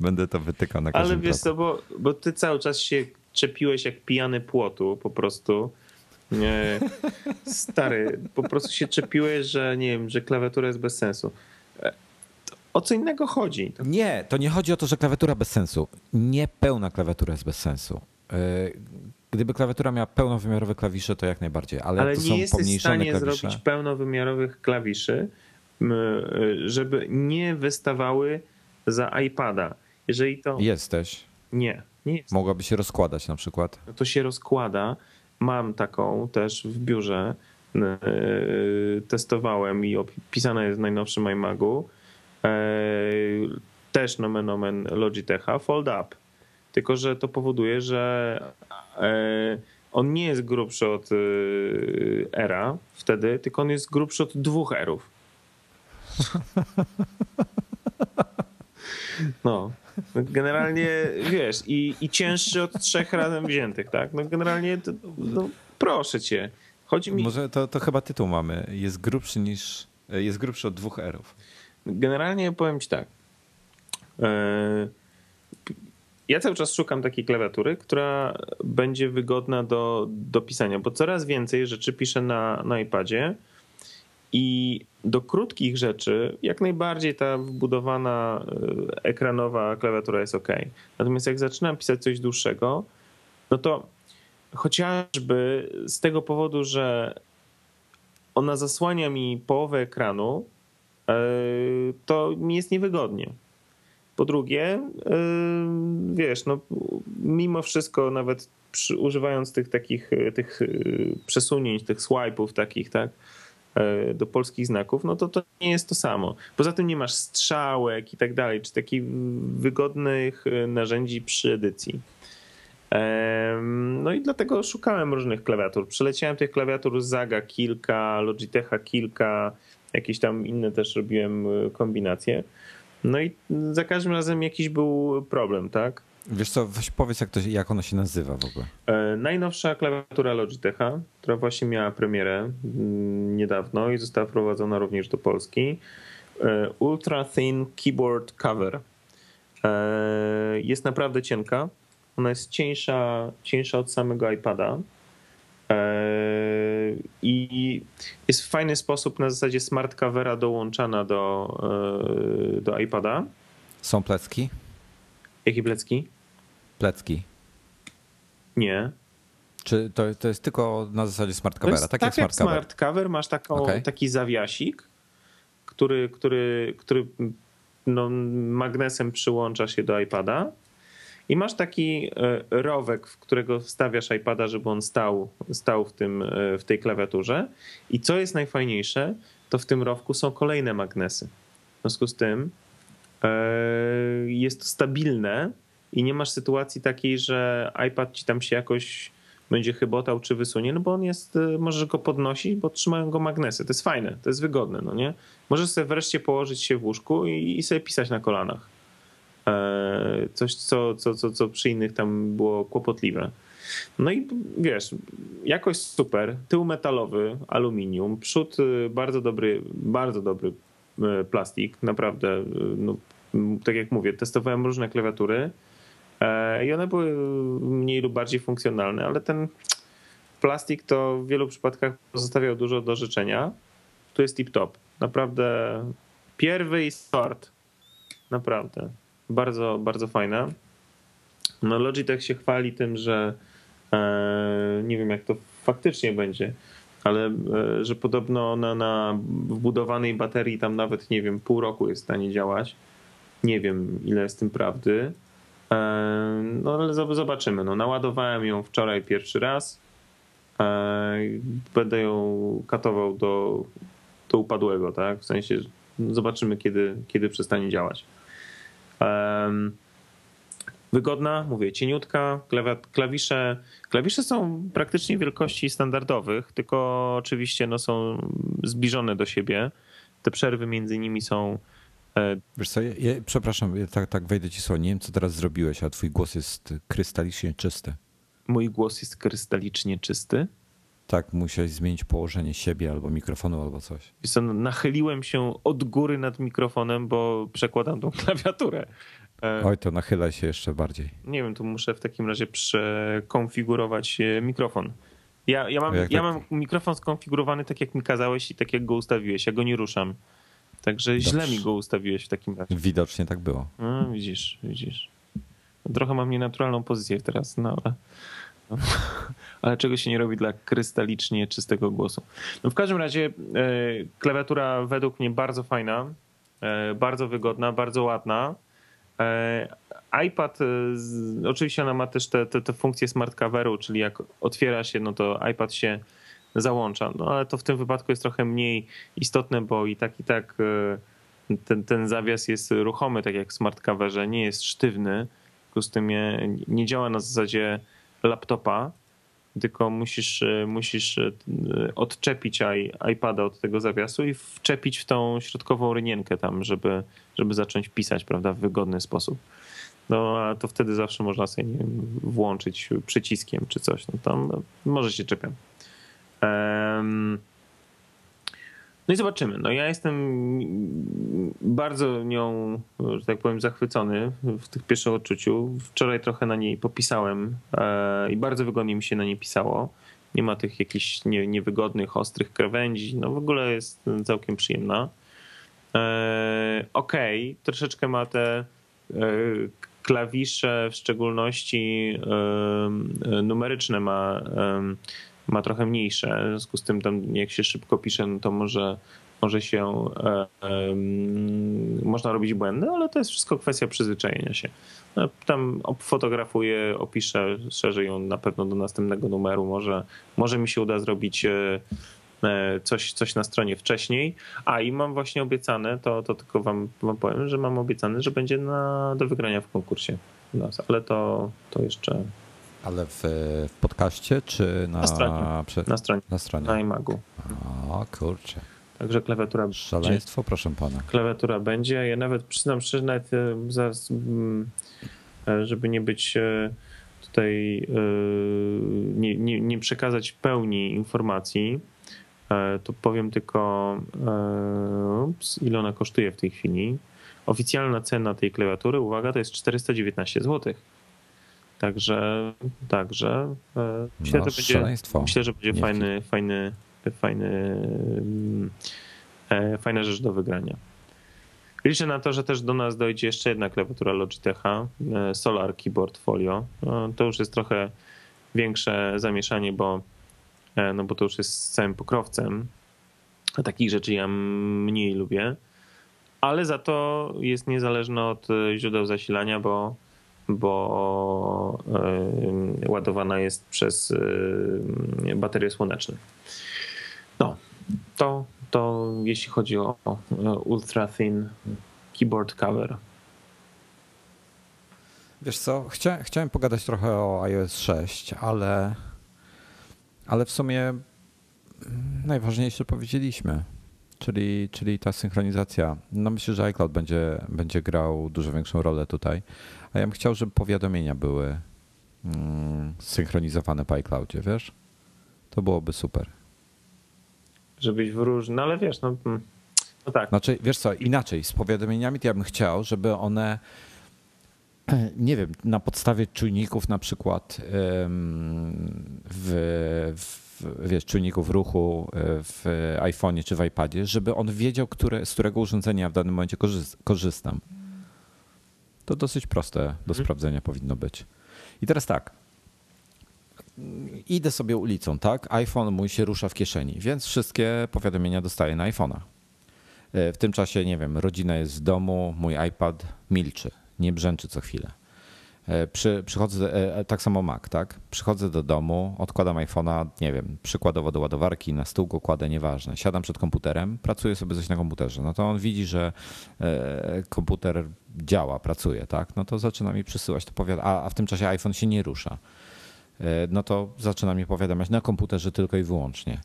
będę, to wytykał na każdym Ale wiesz co, bo, bo ty cały czas się czepiłeś jak pijany płotu po prostu nie, stary, po prostu się czepiłeś, że nie wiem, że klawiatura jest bez sensu. E, o co innego chodzi? Nie, to nie chodzi o to, że klawiatura bez sensu. Niepełna klawiatura jest bez sensu. E, gdyby klawiatura miała pełnowymiarowe klawisze, to jak najbardziej, ale, ale to nie jesteś w stanie klawisze. zrobić pełnowymiarowych klawiszy, e, żeby nie wystawały za iPada. Jeżeli to. Jesteś. Nie, nie jest. Mogłaby się rozkładać na przykład. No to się rozkłada, Mam taką też w biurze. E, testowałem i opisana jest w najnowszym iMagu. E, też nomen omen Logitecha Fold Up. Tylko, że to powoduje, że e, on nie jest grubszy od era wtedy, tylko on jest grubszy od dwóch erów. [LAUGHS] No. Generalnie, wiesz, i, i cięższy od trzech razem wziętych, tak? No generalnie, to, no, proszę cię. Chodzi mi... Może to, to chyba tytuł mamy. Jest grubszy niż, jest grubszy od dwóch erów. Generalnie powiem ci tak. E, ja cały czas szukam takiej klawiatury, która będzie wygodna do, do pisania, bo coraz więcej rzeczy piszę na, na iPadzie i do krótkich rzeczy jak najbardziej ta wbudowana e, ekranowa klawiatura jest ok. Natomiast jak zaczynam pisać coś dłuższego, no to chociażby z tego powodu, że ona zasłania mi połowę ekranu, e, to mi jest niewygodnie. Po drugie, e, wiesz, no, mimo wszystko, nawet przy, używając tych takich tych przesunięć, tych swipe'ów takich, tak, do polskich znaków, no to to nie jest to samo. Poza tym nie masz strzałek i tak dalej, czy takich wygodnych e, narzędzi przy edycji. No i dlatego szukałem różnych klawiatur. Przeleciałem tych klawiatur Zaga kilka, Logitecha kilka, jakieś tam inne też robiłem e, kombinacje. No i za każdym razem jakiś był problem, tak? Wiesz co, weź powiedz jak, to, jak ona się nazywa w ogóle. E, najnowsza klawiatura Logitecha, która właśnie miała premierę mm, niedawno i została wprowadzona również do Polski. E, Ultra Thin Keyboard Cover. E, jest naprawdę cienka. Ona jest cieńsza, cieńsza od samego iPada. I jest w fajny sposób na zasadzie smart covera dołączana do, do iPada. Są plecki? Jakie plecki? Plecki. Nie. Czy to, to jest tylko na zasadzie smart covera? Tak, tak jak, smart, cover. smart cover masz taką, okay. taki zawiasik, który, który, który no, magnesem przyłącza się do iPada i masz taki e, rowek, w którego wstawiasz iPada, żeby on stał, stał w, tym, e, w tej klawiaturze. I co jest najfajniejsze, to w tym rowku są kolejne magnesy. W związku z tym e, jest to stabilne i nie masz sytuacji takiej, że iPad ci tam się jakoś będzie chybotał czy wysunie, no bo on jest, y, możesz go podnosić, bo trzymają go magnesy. To jest fajne, to jest wygodne, no nie? Możesz sobie wreszcie położyć się w łóżku i, i sobie pisać na kolanach. E, coś, co, co, co, co przy innych tam było kłopotliwe. No i wiesz, jakość super, tył metalowy, aluminium, przód y, bardzo dobry, bardzo dobry y, plastik, naprawdę, no, tak jak mówię, testowałem różne klawiatury, I one były mniej lub bardziej funkcjonalne, ale ten plastik to w wielu przypadkach pozostawiał dużo do życzenia. Tu jest tip-top. Naprawdę pierwy i. Naprawdę. Bardzo, bardzo fajne. No Logitech się chwali tym, że e, nie wiem jak to faktycznie będzie, ale e, że podobno ona na wbudowanej baterii tam nawet, nie wiem, pół roku jest w stanie działać. Nie wiem, ile jest tym prawdy. E, no ale zobaczymy. No, naładowałem ją wczoraj pierwszy raz. Będę ją katował do, do upadłego, tak? W sensie zobaczymy, kiedy, kiedy przestanie działać. Wygodna, mówię, cieniutka, klawisze. Klawisze są praktycznie wielkości standardowych, tylko oczywiście no, są zbliżone do siebie. Te przerwy między nimi są. E, Wiesz co, ja, ja, przepraszam, ja tak, tak wejdę ci słowo. Nie wiem, co teraz zrobiłeś, a twój głos jest krystalicznie czysty. Mój głos jest krystalicznie czysty? Tak, musiałeś zmienić położenie siebie albo mikrofonu, albo coś. Co, no, nachyliłem się od góry nad mikrofonem, bo przekładam tą [LAUGHS] klawiaturę. E, Oj, to nachylaj się jeszcze bardziej. Nie wiem, tu muszę w takim razie przekonfigurować e, mikrofon. Ja, ja, mam, ja tak... mam mikrofon skonfigurowany tak, jak mi kazałeś i tak, jak go ustawiłeś. Ja go nie ruszam. Także Dobrze. źle mi go ustawiłeś w takim razie. Widocznie tak było. No, widzisz, widzisz. Trochę mam nienaturalną pozycję teraz, no ale, no, [LAUGHS] ale czego się nie robi dla krystalicznie czystego głosu. No w każdym razie e, klawiatura według mnie bardzo fajna, bardzo wygodna, bardzo ładna. E, iPad, e, oczywiście ona ma też te, te, te funkcje smart coveru, czyli jak otwiera się, no to iPad się załącza. No ale to w tym wypadku jest trochę mniej istotne, bo i tak, i tak e, ten, ten zawias jest ruchomy, tak jak w smart coverze, nie jest sztywny. W związku z tym nie, nie działa na zasadzie laptopa, tylko musisz, musisz odczepić iPada od tego zawiasu i wczepić w tą środkową rynienkę tam, żeby, żeby zacząć pisać, prawda, w wygodny sposób. No, a to wtedy zawsze można sobie wiem, włączyć przyciskiem czy coś. No tam może się czepiam. No i zobaczymy. No ja jestem bardzo nią, że tak powiem, zachwycony w tych pierwszych odczuciu. Wczoraj trochę na niej popisałem e, i bardzo wygodnie mi się na niej pisało. Nie ma tych jakichś nie, niewygodnych, ostrych krawędzi. No w ogóle jest całkiem przyjemna. E, okej, okay, troszeczkę ma te e, klawisze, w szczególności numeryczne ma ma trochę mniejsze, w związku z tym tam jak się szybko pisze, no to może, może się e, e, można robić błędy, ale to jest wszystko kwestia przyzwyczajenia się. No, tam fotografuję, opiszę, szerzej ją na pewno do następnego numeru, może, może mi się uda zrobić e, e coś, coś na stronie wcześniej. A i mam właśnie obiecane, to, to tylko wam, wam powiem, że mam obiecane, że będzie na, do wygrania w konkursie. Ale to, to jeszcze ale w, w podcaście czy na, na stronie? Przy, na stronie. Na stronie. Na iMagu. O kurczę. Także klawiatura Szaleństwo, będzie. proszę pana. Klawiatura będzie. Ja nawet przyznam szczerze, nawet e, zaraz, mm, e, żeby nie być e, tutaj, nie, nie, nie przekazać pełni informacji, to powiem tylko, ups, ile ona kosztuje w tej chwili. Oficjalna cena tej klawiatury, uwaga, to jest 419 zł. Także, także e, myślę, no, że będzie, myślę, że będzie fajny, fajny, fajny, mm, e, fajna rzecz do wygrania. Liczę na to, że też do nas dojdzie jeszcze jedna klawiatura Logitecha, e, Solar Keyboard Folio. No, to już jest trochę większe zamieszanie, bo, no bo to już jest z całym pokrowcem. A takich rzeczy ja mniej lubię, ale za to jest niezależne od źródeł zasilania, bo bo ładowana jest przez baterie słoneczne. No, to, to jeśli chodzi o ultra thin keyboard cover. Wiesz co, Chcia, chciałem pogadać trochę o iOS 6, ale, ale w sumie najważniejsze powiedzieliśmy, czyli, czyli ta synchronizacja. No myślę, że iCloud będzie, będzie grał dużo większą rolę tutaj, a ja bym chciał, żeby powiadomienia były mm, synchronizowane po iCloudzie, wiesz? To byłoby super. Żebyś w różnych, no ale wiesz, no, mm, no tak. Znaczy, wiesz co, inaczej, z powiadomieniami to ja bym chciał, żeby one [CLEARS THROAT] nie wiem, na podstawie czujników na przykład w, w, wiesz, czujników ruchu e, w iPhone'ie czy w iPadzie, żeby on wiedział, które, z którego urządzenia w danym momencie korzystam. To dosyć proste do mhm. sprawdzenia powinno być. I teraz tak. Idę sobie ulicą, tak? iPhone mój się rusza w kieszeni, więc wszystkie powiadomienia dostaję na iPhone'a. E, w tym czasie, nie wiem, rodzina jest w domu, mój iPad milczy, nie brzęczy co chwilę. E, przy, przychodzę, e, tak samo Mac, tak? Przychodzę do domu, odkładam iPhone'a, nie wiem, przykładowo do ładowarki, na stół go kładę, nieważne. Siadam przed komputerem, pracuję sobie coś na komputerze. No to on widzi, że komputer działa, pracuje, tak? No to zaczyna mi przysyłać to powiadamia, a, a w tym czasie iPhone się nie rusza. No to zaczyna mi powiadamiać na komputerze tylko i wyłącznie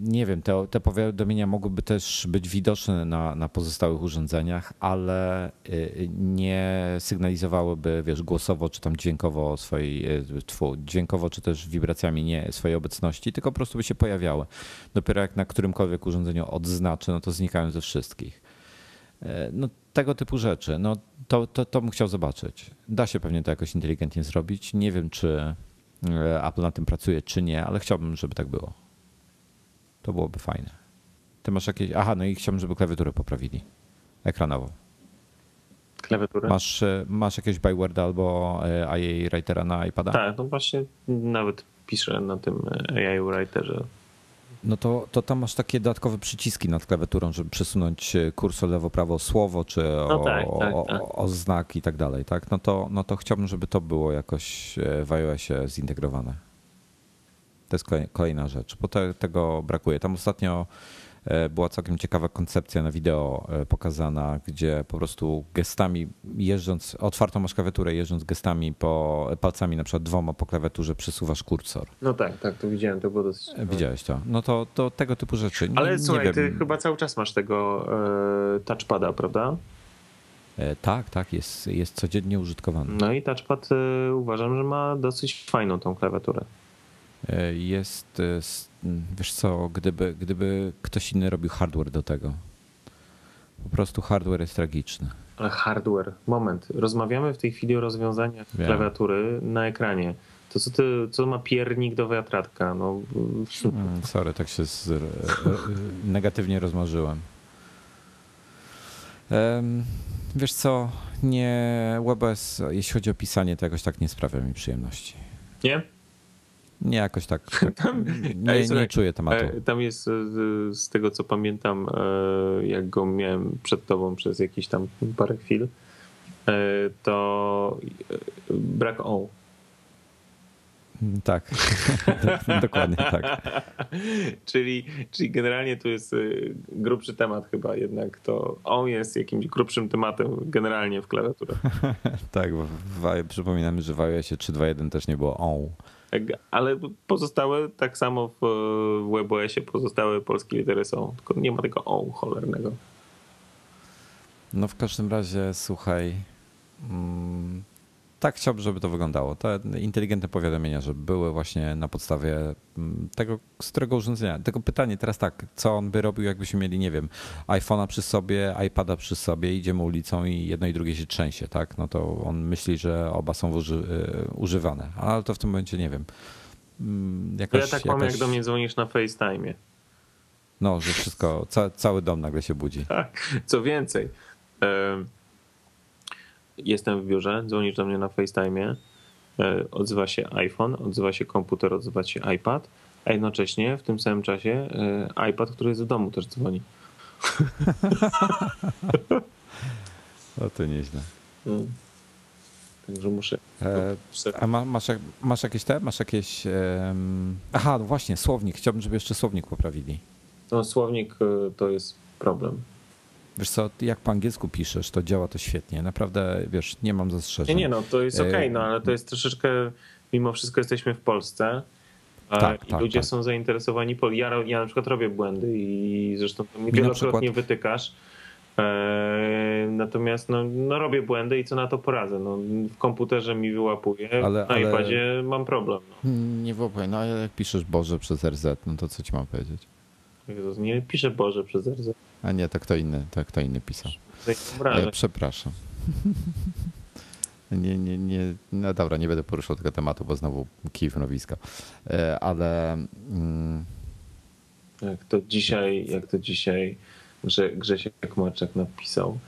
nie wiem, te, te powiadomienia mogłyby też być widoczne na, na pozostałych urządzeniach, ale y, nie sygnalizowałyby, wiesz, głosowo czy tam dźwiękowo swojej, y, tfu, dźwiękowo czy też wibracjami nie swojej obecności, tylko po prostu by się pojawiały. Dopiero jak na którymkolwiek urządzeniu odznaczę, no to znikają ze wszystkich. E, no tego typu rzeczy, no to, to, to bym chciał zobaczyć. Da się pewnie to jakoś inteligentnie zrobić. Nie wiem, czy Apple na tym pracuje, czy nie, ale chciałbym, żeby tak było. To byłoby fajne. Ty masz jakieś. Aha, no i chciałbym, żeby klawiaturę poprawili. Ekranową. Klawiaturę? Masz, e, masz jakiegoś Byworda albo e, AI Writera na iPada? Tak, no właśnie nawet piszę na tym e, AI Writerze. No to, to tam masz takie dodatkowe przyciski nad klawiaturą, żeby przesunąć kursor lewo, prawo słowo, czy no o, tak, tak, o, tak. o, znak i tak dalej, tak? No to, no to chciałbym, żeby to było jakoś w iOSie zintegrowane. To jest kolejna rzecz, bo te, tego brakuje. Tam ostatnio e, była całkiem ciekawa koncepcja na wideo e, pokazana, gdzie po prostu gestami jeżdżąc, otwartą masz klawiaturę, jeżdżąc gestami po palcami, na przykład dwoma po klawiaturze, przesuwasz kursor. No tak, tak, to widziałem, to było dosyć. Widziałeś to. No to, to tego typu rzeczy. Nie, Ale słuchaj, nie ty chyba cały czas masz tego e, touchpada, prawda? E, tak, tak, jest, jest codziennie użytkowany. No i touchpad e, uważam, że ma dosyć fajną tą klawiaturę. E, jest, e, wiesz co, gdyby, gdyby ktoś inny robił hardware do tego. Po prostu hardware jest tragiczny. Ale hardware, moment. Rozmawiamy w tej chwili o rozwiązaniach Wiem. klawiatury na ekranie. To co, ty, co ma piernik do wiatratka? No. Mm, sorry, tak się z, negatywnie rozmarzyłem. Wiesz co, nie WebOS, jeśli chodzi o pisanie, to jakoś tak nie sprawia mi przyjemności. Nie? Nie, jakoś tak. [LAUGHS] tak tam, nie, nie czuję tematu. E, tam jest, e, z tego co pamiętam, e, jak go miałem przed tobą przez jakieś tam parę chwil, to brak o. Mm, tak, [LAUGHS] dokładnie tak. [LAUGHS] czyli, czyli generalnie tu jest grubszy temat chyba jednak, to on jest jakimś grubszym tematem generalnie w klawiaturze. tak, bo w, przypominamy, że w iOSie 3.2.1 też nie było on. Ale pozostałe, tak samo w WebOSie pozostałe polskie litery są, tylko nie ma tego o cholernego. No w każdym razie, słuchaj, mm, tak chciałbym, żeby to wyglądało. Te inteligentne powiadomienia, żeby były właśnie na podstawie mm, tego, z którego urządzenia. Tego pytanie teraz tak, co on by robił, jakbyśmy mieli, nie wiem, iPhone'a przy sobie, iPada przy sobie, idziemy ulicą i jedno i drugie się trzęsie, tak? No to on myśli, że oba są uży, y, używane, ale to w tym momencie nie wiem. Mm, jakaś, ja tak jakaś... mam, jak do mnie dzwonisz na FaceTime. No, że wszystko, ca, cały dom nagle się budzi. Tak, co więcej jestem w biurze, dzwonisz do mnie na FaceTime, e, odzywa się iPhone, odzywa się komputer, odzywa się iPad, a jednocześnie w tym samym czasie e, iPad, który jest w domu też dzwoni. [LAUGHS] No to nieźle. Hmm. Także muszę. E, a ma, masz, masz jakieś te? Masz jakieś. Um... Aha, no właśnie, słownik. Chciałbym, żeby jeszcze słownik poprawili. No, słownik to jest problem. Wiesz co, jak po angielsku piszesz, to działa to świetnie. Naprawdę, wiesz, nie mam zastrzeżeń. Nie, nie, no to jest okej, okay, no ale to jest troszeczkę, mimo wszystko jesteśmy w Polsce tak, i tak, ludzie tak. są zainteresowani. Ja, ja na przykład robię błędy i zresztą to mi wielokrotnie przykład... wytykasz. E, natomiast no, no, robię błędy i co na to poradzę. No, w komputerze mi wyłapuje, ale, na ale... iPadzie mam problem. No. Nie w no ale jak piszesz Boże przez RZ, no to co ci mam powiedzieć? Jezus, nie piszę Boże przez RZ. A nie, to kto inny, to kto inny pisał. E, przepraszam. [LAUGHS] Nie, nie, nie, no dobra, nie będę poruszał tego tematu, bo znowu kij w nowisko. E, ale. Mm... Jak to dzisiaj, jak to dzisiaj Grze, Grzesiek Maczek napisał.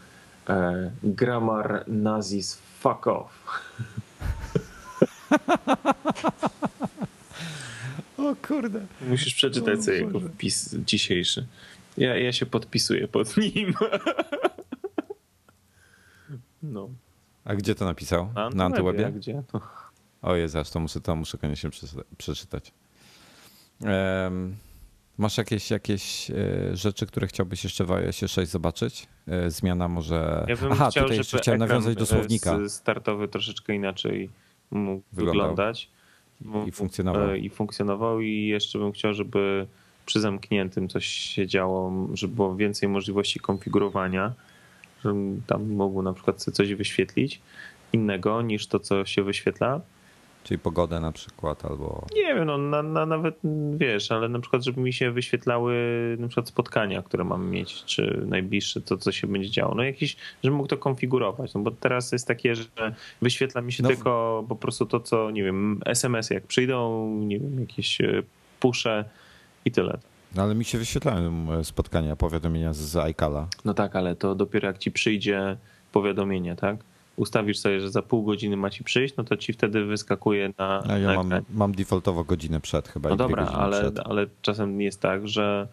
E, grammar nazis fuck off. [LAUGHS] o kurde. Musisz przeczytać o, sobie jego wpis dzisiejszy. Ja, ja się podpisuję pod [LAUGHS] nim. no. A gdzie to napisał? Na, Na Antywebie? Gdzie? To... O Jezu, to muszę, to muszę koniecznie przeczytać. Um, masz jakieś, jakieś e, rzeczy, które chciałbyś jeszcze w iOSie 6 zobaczyć? E, zmiana może... Ja bym Aha, chciał, tutaj jeszcze chciałem nawiązać do słownika. startowy troszeczkę inaczej mógł Wyglądał. wyglądać. I funkcjonował. E, I funkcjonował i jeszcze bym chciał, żeby przy zamkniętym coś się działo, żeby było więcej możliwości konfigurowania żebym tam mógł na przykład coś wyświetlić innego niż to, co się wyświetla. Czyli pogodę na przykład albo. Nie wiem, no na, na, nawet wiesz, ale na przykład, żeby mi się wyświetlały na przykład spotkania, które mam mieć, czy najbliższe, to co się będzie działo. No jakiś, żebym mógł to konfigurować. No bo teraz jest takie, że wyświetla mi się no. tylko po prostu to, co nie wiem, SMS jak przyjdą, nie wiem, jakieś e, pusze i tyle. No ale mi się wyświetlają e, spotkania, powiadomienia z iCala. No tak, ale to dopiero jak ci przyjdzie powiadomienie, tak? Ustawisz sobie, że za pół godziny ma ci przyjść, no to ci wtedy wyskakuje na. A ja na mam, mam defaultowo godzinę przed chyba. No dobra, ale, ale czasem jest tak, że.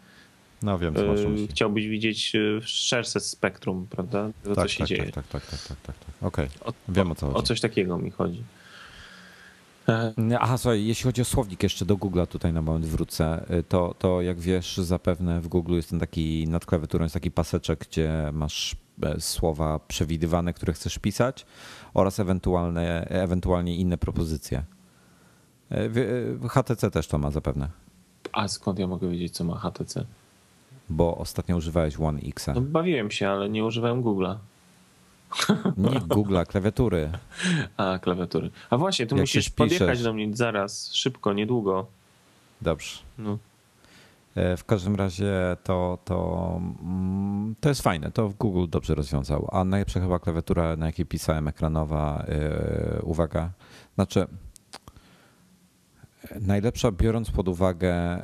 No wiem, co masz yy, Chciałbyś widzieć e, szersze spektrum, prawda? Tego, tak, co się tak, dzieje. Tak, tak, tak, tak, tak, tak. Okej. Okay. Wiem o co chodzi. O coś takiego mi chodzi. Aha, słuchaj, jeśli chodzi o słownik jeszcze do Google'a tutaj na moment wrócę, y, to, to jak wiesz zapewne w Google jest ten taki, nad klawiaturą jest taki paseczek, gdzie masz e, słowa przewidywane, które chcesz pisać oraz ewentualne, ewentualnie inne propozycje. E, e, HTC też to ma zapewne. A skąd ja mogę wiedzieć, co ma HTC? Bo ostatnio używałeś One X. No, bawiłem się, ale nie używałem Google'a. [LAUGHS] Nie Google'a, klawiatury. A, klawiatury. A właśnie, tu Jak musisz podjechać do mnie zaraz, szybko, niedługo. Dobrze. No. E, w każdym razie to, to, mm, to jest fajne, to w Google dobrze rozwiązał. A najlepsza chyba klawiatura, na jakiej pisałem, ekranowa, yy, uwaga, znaczy najlepsza biorąc pod uwagę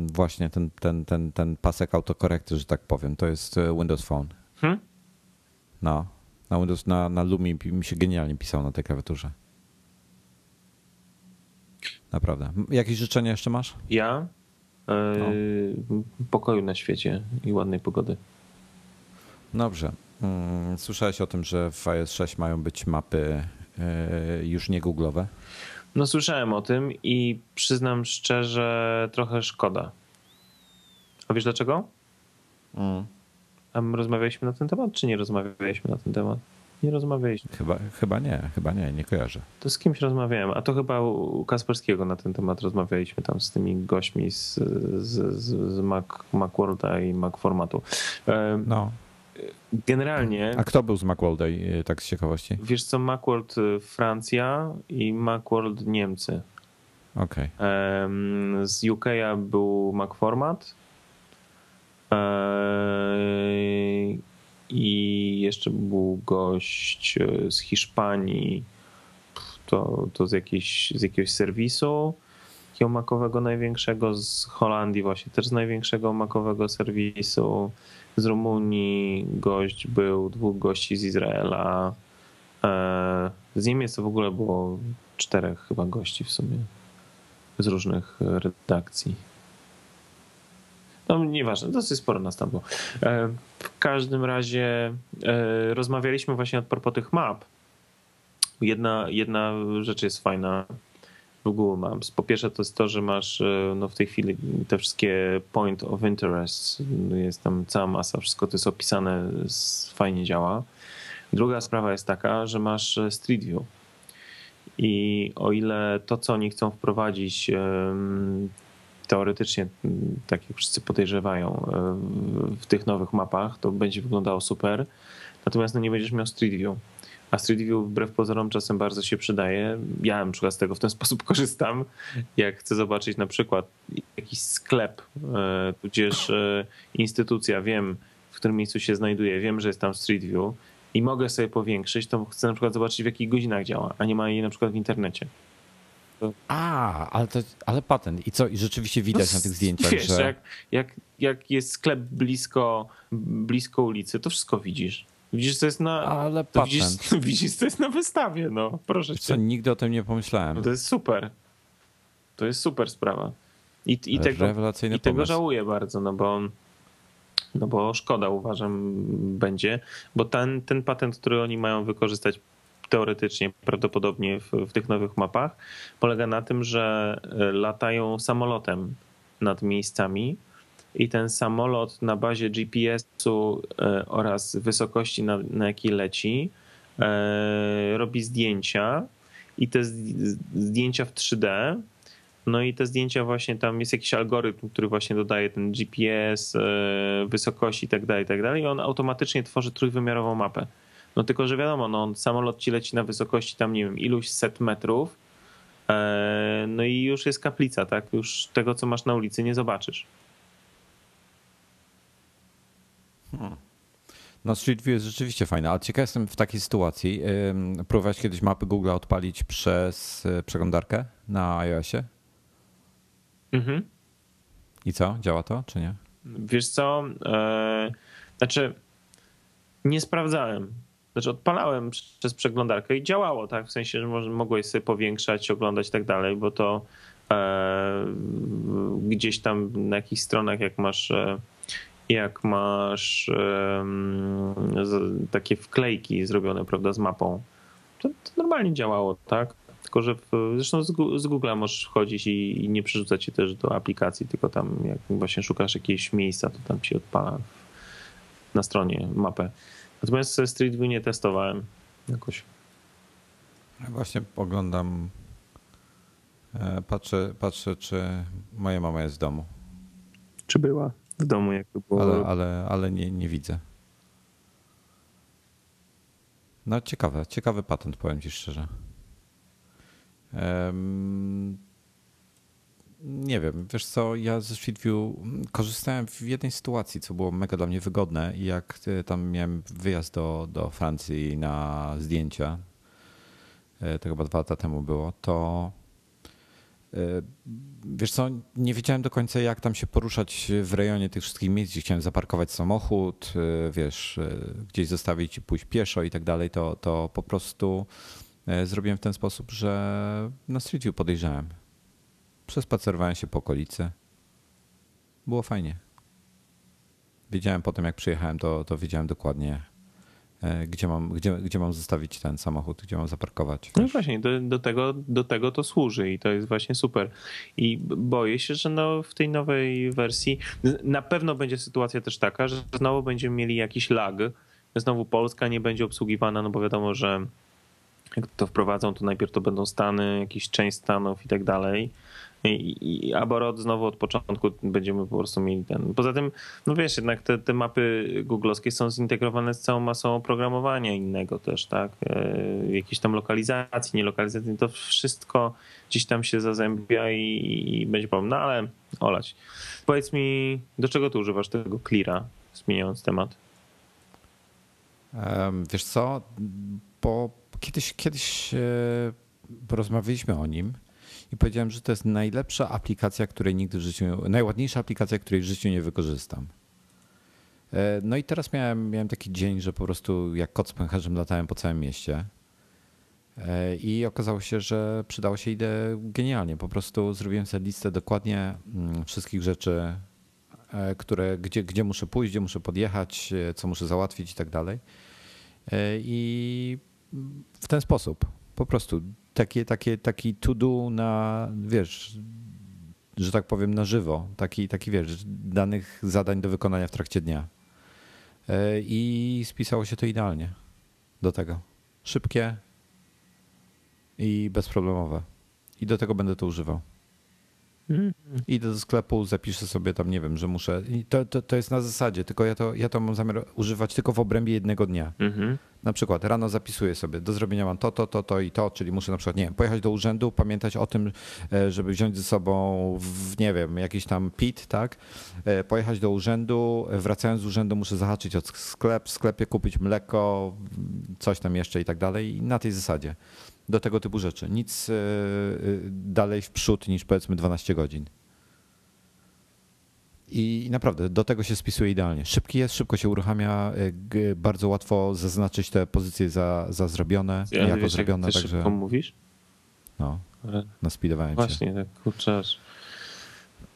yy, właśnie ten, ten, ten, ten pasek autokorekty, że tak powiem, to jest e, Windows Phone. Hmm? No. Na Windows, na, na Lumi mi się genialnie pisał na tej klawiaturze. Naprawdę. Jakieś życzenia jeszcze masz? Ja? Yy, no. Pokoju na świecie i ładnej pogody. Dobrze. Mm, słyszałeś o tym, że w iOS 6 mają być mapy yy, już nie googlowe? No słyszałem o tym i przyznam szczerze, trochę szkoda. A wiesz dlaczego? Mm. A my rozmawialiśmy na ten temat, czy nie rozmawialiśmy na ten temat? Nie rozmawialiśmy. Chyba, chyba nie, chyba nie, nie kojarzę. To z kimś rozmawiałem, a to chyba u Kasperskiego na ten temat rozmawialiśmy tam z tymi gośćmi z, z, z Mac, Macworlda i Macformatu. No. Generalnie. A kto był z Macworlda, tak z ciekawości? Wiesz co, Macworld y, Francja i Macworld Niemcy. Okej. Okay. Z UK był Macformat I jeszcze był gość e, z Hiszpanii, to, to z, jakiejś, z jakiegoś serwisu makowego największego, z Holandii właśnie też z największego makowego serwisu, z Rumunii gość był, dwóch gości z Izraela, eee, z Niemiec to w ogóle było czterech chyba gości w sumie z różnych redakcji. No nieważne, dosyć sporo nas tam było. E, w każdym razie e, rozmawialiśmy właśnie od propos tych map. Jedna, jedna rzecz jest fajna w Google Maps. Po pierwsze to jest to, że masz e, no w tej chwili te wszystkie point of interest, jest tam cała masa, wszystko to jest opisane, fajnie działa. Druga sprawa jest taka, że masz Street View. I o ile to, co oni chcą wprowadzić, teoretycznie, mm, tak jak wszyscy podejrzewają, e, w tych nowych mapach to będzie wyglądało super, natomiast no nie będziesz miał Street View. A Street View wbrew pozorom czasem bardzo się przydaje. Ja na przykład z tego w ten [LAUGHS] sposób korzystam, jak chcę zobaczyć na przykład jakiś sklep, e, tudzież e, instytucja, wiem, w którym miejscu się znajduję, wiem, że jest tam Street View i mogę sobie powiększyć, to chcę na przykład zobaczyć, w jakich godzinach działa, a nie ma jej na przykład w internecie. A, ale, to, ale patent. I co? I rzeczywiście widać no, na tych zdjęciach, wiesz, że... Jak, jak, jak jest sklep blisko, blisko ulicy, to wszystko widzisz. Widzisz, co jest na. Ale to widzisz, [LAUGHS] widzisz, co jest na wystawie, no proszę cię. Co, nigdy o tym nie pomyślałem. To jest super. To jest super sprawa. I, i tego, i tego żałuję bardzo, no bo, no bo szkoda uważam będzie, bo ten, ten patent, który oni mają wykorzystać teoretycznie, prawdopodobnie w, w tych nowych mapach, polega na tym, że e, latają samolotem nad miejscami i ten samolot na bazie GPS-u e, oraz wysokości, na, na jakiej leci, e, robi zdjęcia i te zdjęcia w 3D. No i te zdjęcia właśnie tam jest jakiś algorytm, który właśnie dodaje ten GPS, wysokości i tak dalej, i tak dalej. I on automatycznie tworzy trójwymiarową mapę. No tylko, że wiadomo, no, samolot ci leci na wysokości tam, nie wiem, iluś set metrów, e, no i już jest kaplica, tak? Już tego, co masz na ulicy, nie zobaczysz. Hmm. No Street View jest rzeczywiście fajna, ale ciekaw jestem w takiej sytuacji. Próbowałeś kiedyś mapy Google odpalić przez e, przeglądarkę na iOSie? Mhm. I co? Działa to, czy nie? Wiesz co? Eee, znaczy, nie sprawdzałem. Znaczy odpalałem przez przeglądarkę i działało, tak? W sensie, że mogłeś sobie powiększać, oglądać i tak dalej, bo to e, gdzieś tam na jakichś stronach, jak masz e, jak masz z, takie wklejki zrobione, prawda, z mapą, to, to normalnie działało, tak? Tylko, że w, zresztą z, z Google'a możesz wchodzić i, i nie przerzucać się też do aplikacji, tylko tam jak właśnie szukasz jakiegoś miejsca, to tam ci odpala na stronie mapę. Natomiast Street View nie testowałem jakoś. Ja właśnie oglądam, e, patrzę, patrzę, czy moja mama jest w domu. Czy była w domu, jak to było? Ale, ale, ale nie, nie widzę. No ciekawe, ciekawy patent, powiem ci szczerze. Nie wiem, wiesz co, ja ze Streetview korzystałem w jednej sytuacji, co było mega dla mnie wygodne jak e, tam miałem wyjazd do, do Francji na zdjęcia, e, to chyba dwa lata temu było, to e, wiesz co, nie wiedziałem do końca jak tam się poruszać w rejonie tych wszystkich miejsc, gdzie chciałem zaparkować samochód, wiesz, gdzieś zostawić i pójść pieszo i tak dalej, to, to po prostu zrobiłem w ten sposób, że na Street View podejrzałem Przespacerowałem się po okolicy. Było fajnie. Wiedziałem potem, jak przyjechałem, to, to wiedziałem dokładnie, e, gdzie mam, gdzie, gdzie mam zostawić ten samochód, gdzie mam zaparkować. No właśnie, do, do, tego, do tego to służy i to jest właśnie super. I boję się, że no w tej nowej wersji na pewno będzie sytuacja też taka, że znowu będziemy mieli jakiś lag, znowu Polska nie będzie obsługiwana, no bo wiadomo, że jak to wprowadzą, to najpierw to będą Stany, jakiś część Stanów i tak dalej i, i Aborot znowu od początku będziemy po prostu mieli ten. Poza tym, no wiesz, jednak te, te mapy googlowskie są zintegrowane z całą masą oprogramowania innego też, tak? E, jakieś tam lokalizacji, nielokalizacji, to wszystko gdzieś tam się zazębia i, i będzie problem. No ale olać. Powiedz mi, do czego ty używasz tego cleara, zmieniając temat? wiesz co, bo kiedyś, kiedyś e, porozmawialiśmy o nim i powiedziałem, że to jest najlepsza aplikacja, której nigdy w życiu, najładniejsza aplikacja, której w życiu nie wykorzystam. E, no i teraz miałem, miałem taki dzień, że po prostu jak kot z pęcherzem latałem po całym mieście. E, I okazało się, że przydało się idę genialnie. Po prostu zrobiłem sobie listę dokładnie mm, wszystkich rzeczy, e, które, gdzie, gdzie muszę pójść, gdzie muszę podjechać, co muszę załatwić i tak dalej. I w ten sposób po prostu takie, takie, taki to do na, wiesz, że tak powiem, na żywo. Taki, taki wiesz, danych zadań do wykonania w trakcie dnia. E, I spisało się to idealnie do tego. Szybkie i bezproblemowe. I do tego będę to używał. Mm. Idę do sklepu, zapiszę sobie tam, nie wiem, że muszę. To, to, to jest na zasadzie, tylko ja to, ja to mam zamiar używać tylko w obrębie jednego dnia. Mm -hmm. Na przykład rano zapisuję sobie, do zrobienia mam to, to, to, to i to, czyli muszę na przykład, nie wiem, pojechać do urzędu, pamiętać o tym, e, żeby wziąć ze sobą, w, nie wiem, jakiś tam PIT, tak? E, pojechać do urzędu, wracając z urzędu muszę zahaczyć od sklep, w sklepie kupić mleko, coś tam jeszcze i tak dalej i na tej zasadzie. Do tego typu rzeczy. Nic dalej w przód niż powiedzmy 12 godzin. I naprawdę do tego się spisuje idealnie. Szybki jest, szybko się uruchamia, y, bardzo łatwo zaznaczyć te pozycje za, za zrobione, ja jako wiesz, zrobione. Jak ty także... szybko mówisz? No, Ale... naspidowałem Właśnie, się. Właśnie, tak kurczę.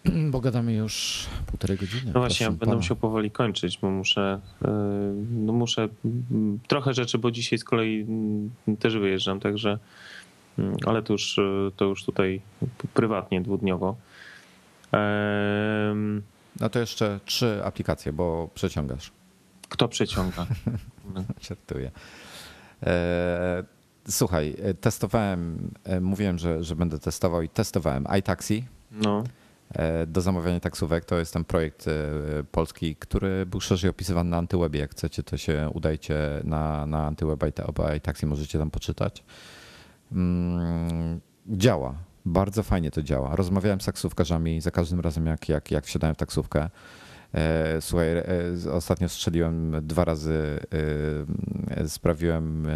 [CLEARS THROAT] Bo gadamy już półtorej godziny. No właśnie, ja będę musiał powoli kończyć, bo muszę, y, no muszę mm, trochę rzeczy, bo dzisiaj z kolei mm, też wyjeżdżam, także, mm, ale to już, y, to już tutaj prywatnie, dwudniowo. No to jeszcze trzy aplikacje, bo przeciągasz. Kto przeciąga? [LAUGHS] Żartuję. E, słuchaj, e, testowałem, e, mówiłem, że, że będę testował i testowałem iTaxi. No. Do zamawiania taksówek to jest ten projekt polski, który był szerzej opisywany na Antywebie. Jak chcecie, to się udajcie na, na Antyweb iTaxi, możecie tam poczytać. Mm, działa bardzo fajnie to działa. Rozmawiałem z taksówkarzami za każdym razem, jak, jak, jak wsiadałem w taksówkę. E, słuchaj, e, ostatnio strzeliłem dwa razy, e, sprawiłem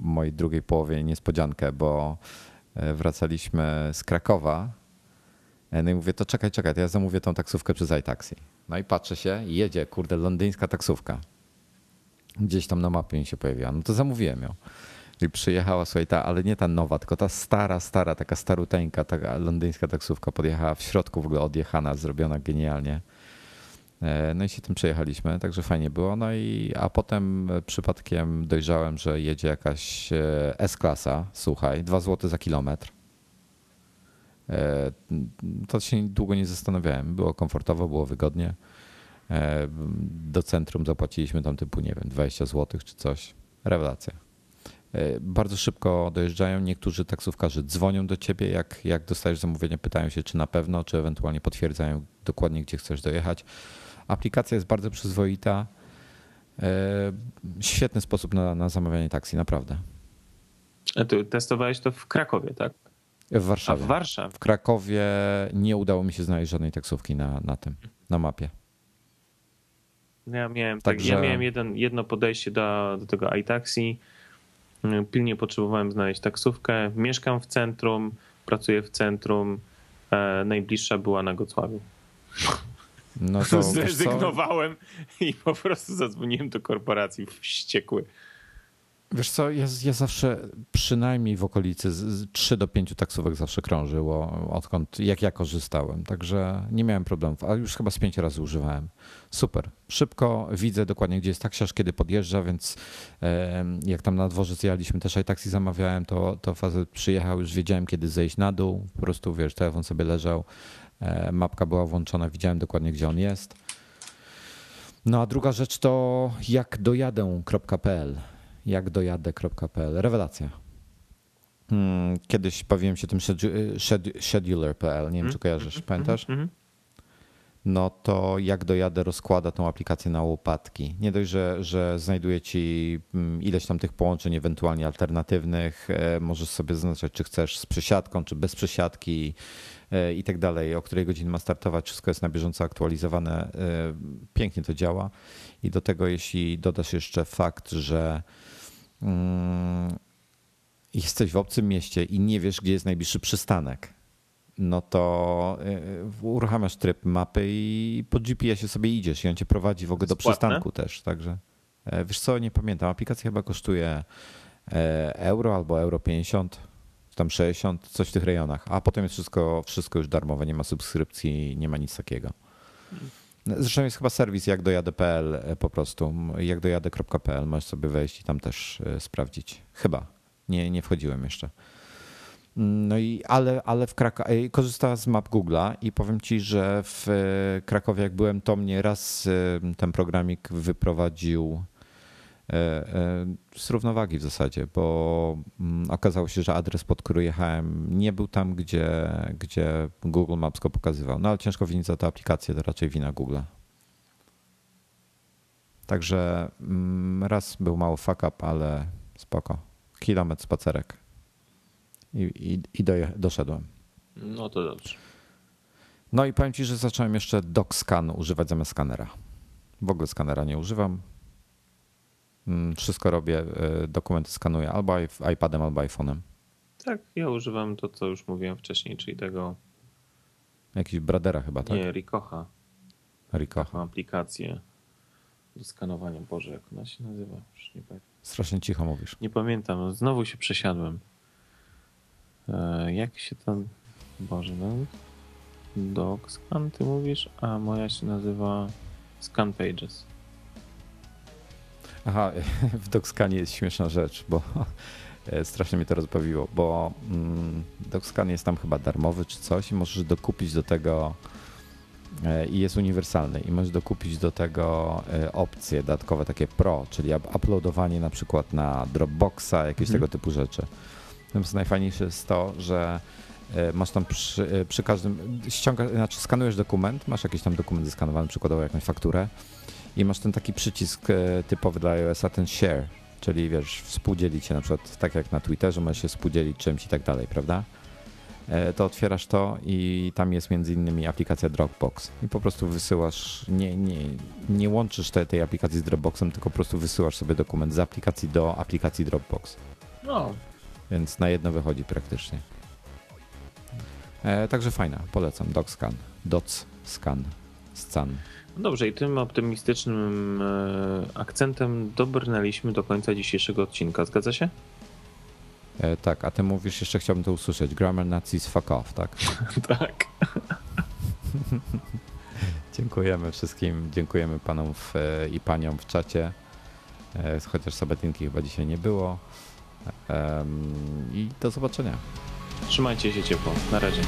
mojej drugiej połowie niespodziankę, bo wracaliśmy z Krakowa. No i mówię, to czekaj, czekaj, to ja zamówię tą taksówkę przez iTaxi. No i patrzę się, jedzie, kurde, londyńska taksówka. Gdzieś tam na mapie mi się pojawiła. No to zamówiłem ją. I przyjechała, słuchaj, ta, ale nie ta nowa, tylko ta stara, stara, taka staruteńka, taka londyńska taksówka podjechała w środku w ogóle odjechana, zrobiona genialnie. E, no i się tym przejechaliśmy, także fajnie było. No i a potem przypadkiem dojrzałem, że jedzie jakaś e, S-klasa, słuchaj, 2 zł za kilometr. E, to się długo nie zastanawiałem. Było komfortowo, było wygodnie. Do centrum zapłaciliśmy tam typu, nie wiem, 20 zł czy coś. Rewelacja. E, bardzo szybko dojeżdżają. Niektórzy taksówkarze dzwonią do ciebie, jak, jak dostajesz zamówienie, pytają się, czy na pewno, czy ewentualnie potwierdzają dokładnie, gdzie chcesz dojechać. Aplikacja jest bardzo przyzwoita. E, świetny sposób na, na zamawianie taksi, naprawdę. A ty testowałeś to w Krakowie, tak? W Warszawie. A w Warszawie. W Krakowie nie udało mi się znaleźć żadnej taksówki na, na tym, na mapie. Ja miałem, Także... tak, ja miałem jeden, jedno podejście do, do tego iTaxi pilnie potrzebowałem znaleźć taksówkę. Mieszkam w centrum, pracuję w centrum. E, najbliższa była na Gocławiu. No to, [LAUGHS] Zrezygnowałem i po prostu zadzwoniłem do korporacji wściekły. Wiesz co, ja, ja zawsze przynajmniej w okolicy z 3 do 5 taksówek zawsze krążyło, odkąd, jak ja korzystałem. Także nie miałem problemów, ale już chyba z 5 razy używałem. Super. Szybko widzę dokładnie, gdzie jest taksiarz, kiedy podjeżdża, więc jak tam na dworzec jechaliśmy, też i taksi zamawiałem, to, to fazę przyjechał, już wiedziałem, kiedy zejść na dół. Po prostu, wiesz, telefon sobie leżał, e, mapka była włączona, widziałem dokładnie, gdzie on jest. No a druga rzecz to jak dojadę.pl jakdojadę.pl. Rewelacja. Hmm, kiedyś bawiłem się tym scheduler.pl, nie wiem czy kojarzysz, mhm, pamiętasz? Mhm, mhm. No to jak dojadę rozkłada tą aplikację na łopatki. Nie dość, że, że znajduje ci mm, ileś tam tych połączeń ewentualnie alternatywnych, e, możesz sobie zaznaczać czy chcesz z przesiadką, czy bez przesiadki e, i tak dalej, o której godzinie ma startować, wszystko jest na bieżąco aktualizowane. E, pięknie to działa i do tego jeśli dodasz jeszcze fakt, że Mm, jesteś w obcym mieście i nie wiesz, gdzie jest najbliższy przystanek, no to y, uruchamiasz tryb mapy i po GPS-ie sobie idziesz i on cię prowadzi w ogóle do przystanku też. Także e, wiesz co, nie pamiętam. Aplikacja chyba kosztuje e, euro albo euro 50, tam 60, coś w tych rejonach. A potem jest wszystko, wszystko już darmowe, nie ma subskrypcji, nie ma nic takiego. Zresztą jest chyba serwis jak dojadę.pl e, po prostu, jak dojadę.pl, możesz sobie wejść i tam też e, sprawdzić. Chyba, nie, nie wchodziłem jeszcze. No i ale, ale w Krakowie korzystałem z map Google'a i powiem ci, że w e, Krakowie jak byłem, to mnie raz ten programik wyprowadził z równowagi w zasadzie, bo mm, okazało się, że adres, pod który jechałem, nie był tam, gdzie, gdzie Google Maps go pokazywał. No ale ciężko winić za tę aplikację, to raczej wina Google. Także mm, raz był mały fuck up, ale spoko. Kilometr spacerek. I, i, i doszedłem. No to dobrze. No i powiem ci, że zacząłem jeszcze DocScan używać zamiast skanera. W ogóle skanera nie używam. Mm, Wszystko robię, y, dokumenty skanuję albo iPadem, albo iPhone'em. Tak, ja używam to, co już mówiłem wcześniej, czyli tego, Jakiś Bradera chyba, tak? nie, Ricocha. Ricoh. Mam aplikację do skanowania. Boże, jak ona się nazywa? Już nie, pamiętam. Strasznie cicho mówisz. nie pamiętam, znowu się przesiadłem. E, jak się tam... Boże, no... DocScan ty mówisz, a moja się nazywa Scan Pages. Aha, [LAUGHS] w DocScanie jest śmieszna rzecz, bo [LAUGHS] e, strasznie mnie to rozbawiło, bo mm, jest tam chyba darmowy czy coś i możesz dokupić do tego e, i jest uniwersalny i możesz dokupić do tego e, opcje dodatkowe takie pro, czyli up- uploadowanie na przykład na Dropboxa, jakieś Mhm. tego typu rzeczy. Natomiast najfajniejsze jest to, że masz tam przy, przy każdym, ściągasz, znaczy skanujesz dokument, masz jakiś tam dokument zeskanowany, przykładowo jakąś fakturę i masz ten taki przycisk e, typowy dla iOS-a, ten share, czyli wiesz, współdzielić się na przykład, tak jak na Twitterze możesz się współdzielić czymś i tak dalej, prawda? E, To otwierasz to i tam jest między innymi aplikacja Dropbox i po prostu wysyłasz, nie, nie, nie łączysz te, tej aplikacji z Dropboxem, tylko po prostu wysyłasz sobie dokument z aplikacji do aplikacji Dropbox. No, Więc na jedno wychodzi praktycznie. E, także fajna, polecam. DocScan. DocScan. Scan. Dobrze, i tym optymistycznym e, akcentem dobrnęliśmy do końca dzisiejszego odcinka. Zgadza się? E, tak, a ty mówisz, jeszcze chciałbym to usłyszeć. Grammar Nazis fuck off, tak? [LAUGHS] tak. [LAUGHS] Dziękujemy wszystkim, dziękujemy panom w, e, i paniom w czacie. E, chociaż Sabatynki chyba dzisiaj nie było. Em, I do zobaczenia. Trzymajcie się ciepło. Na razie.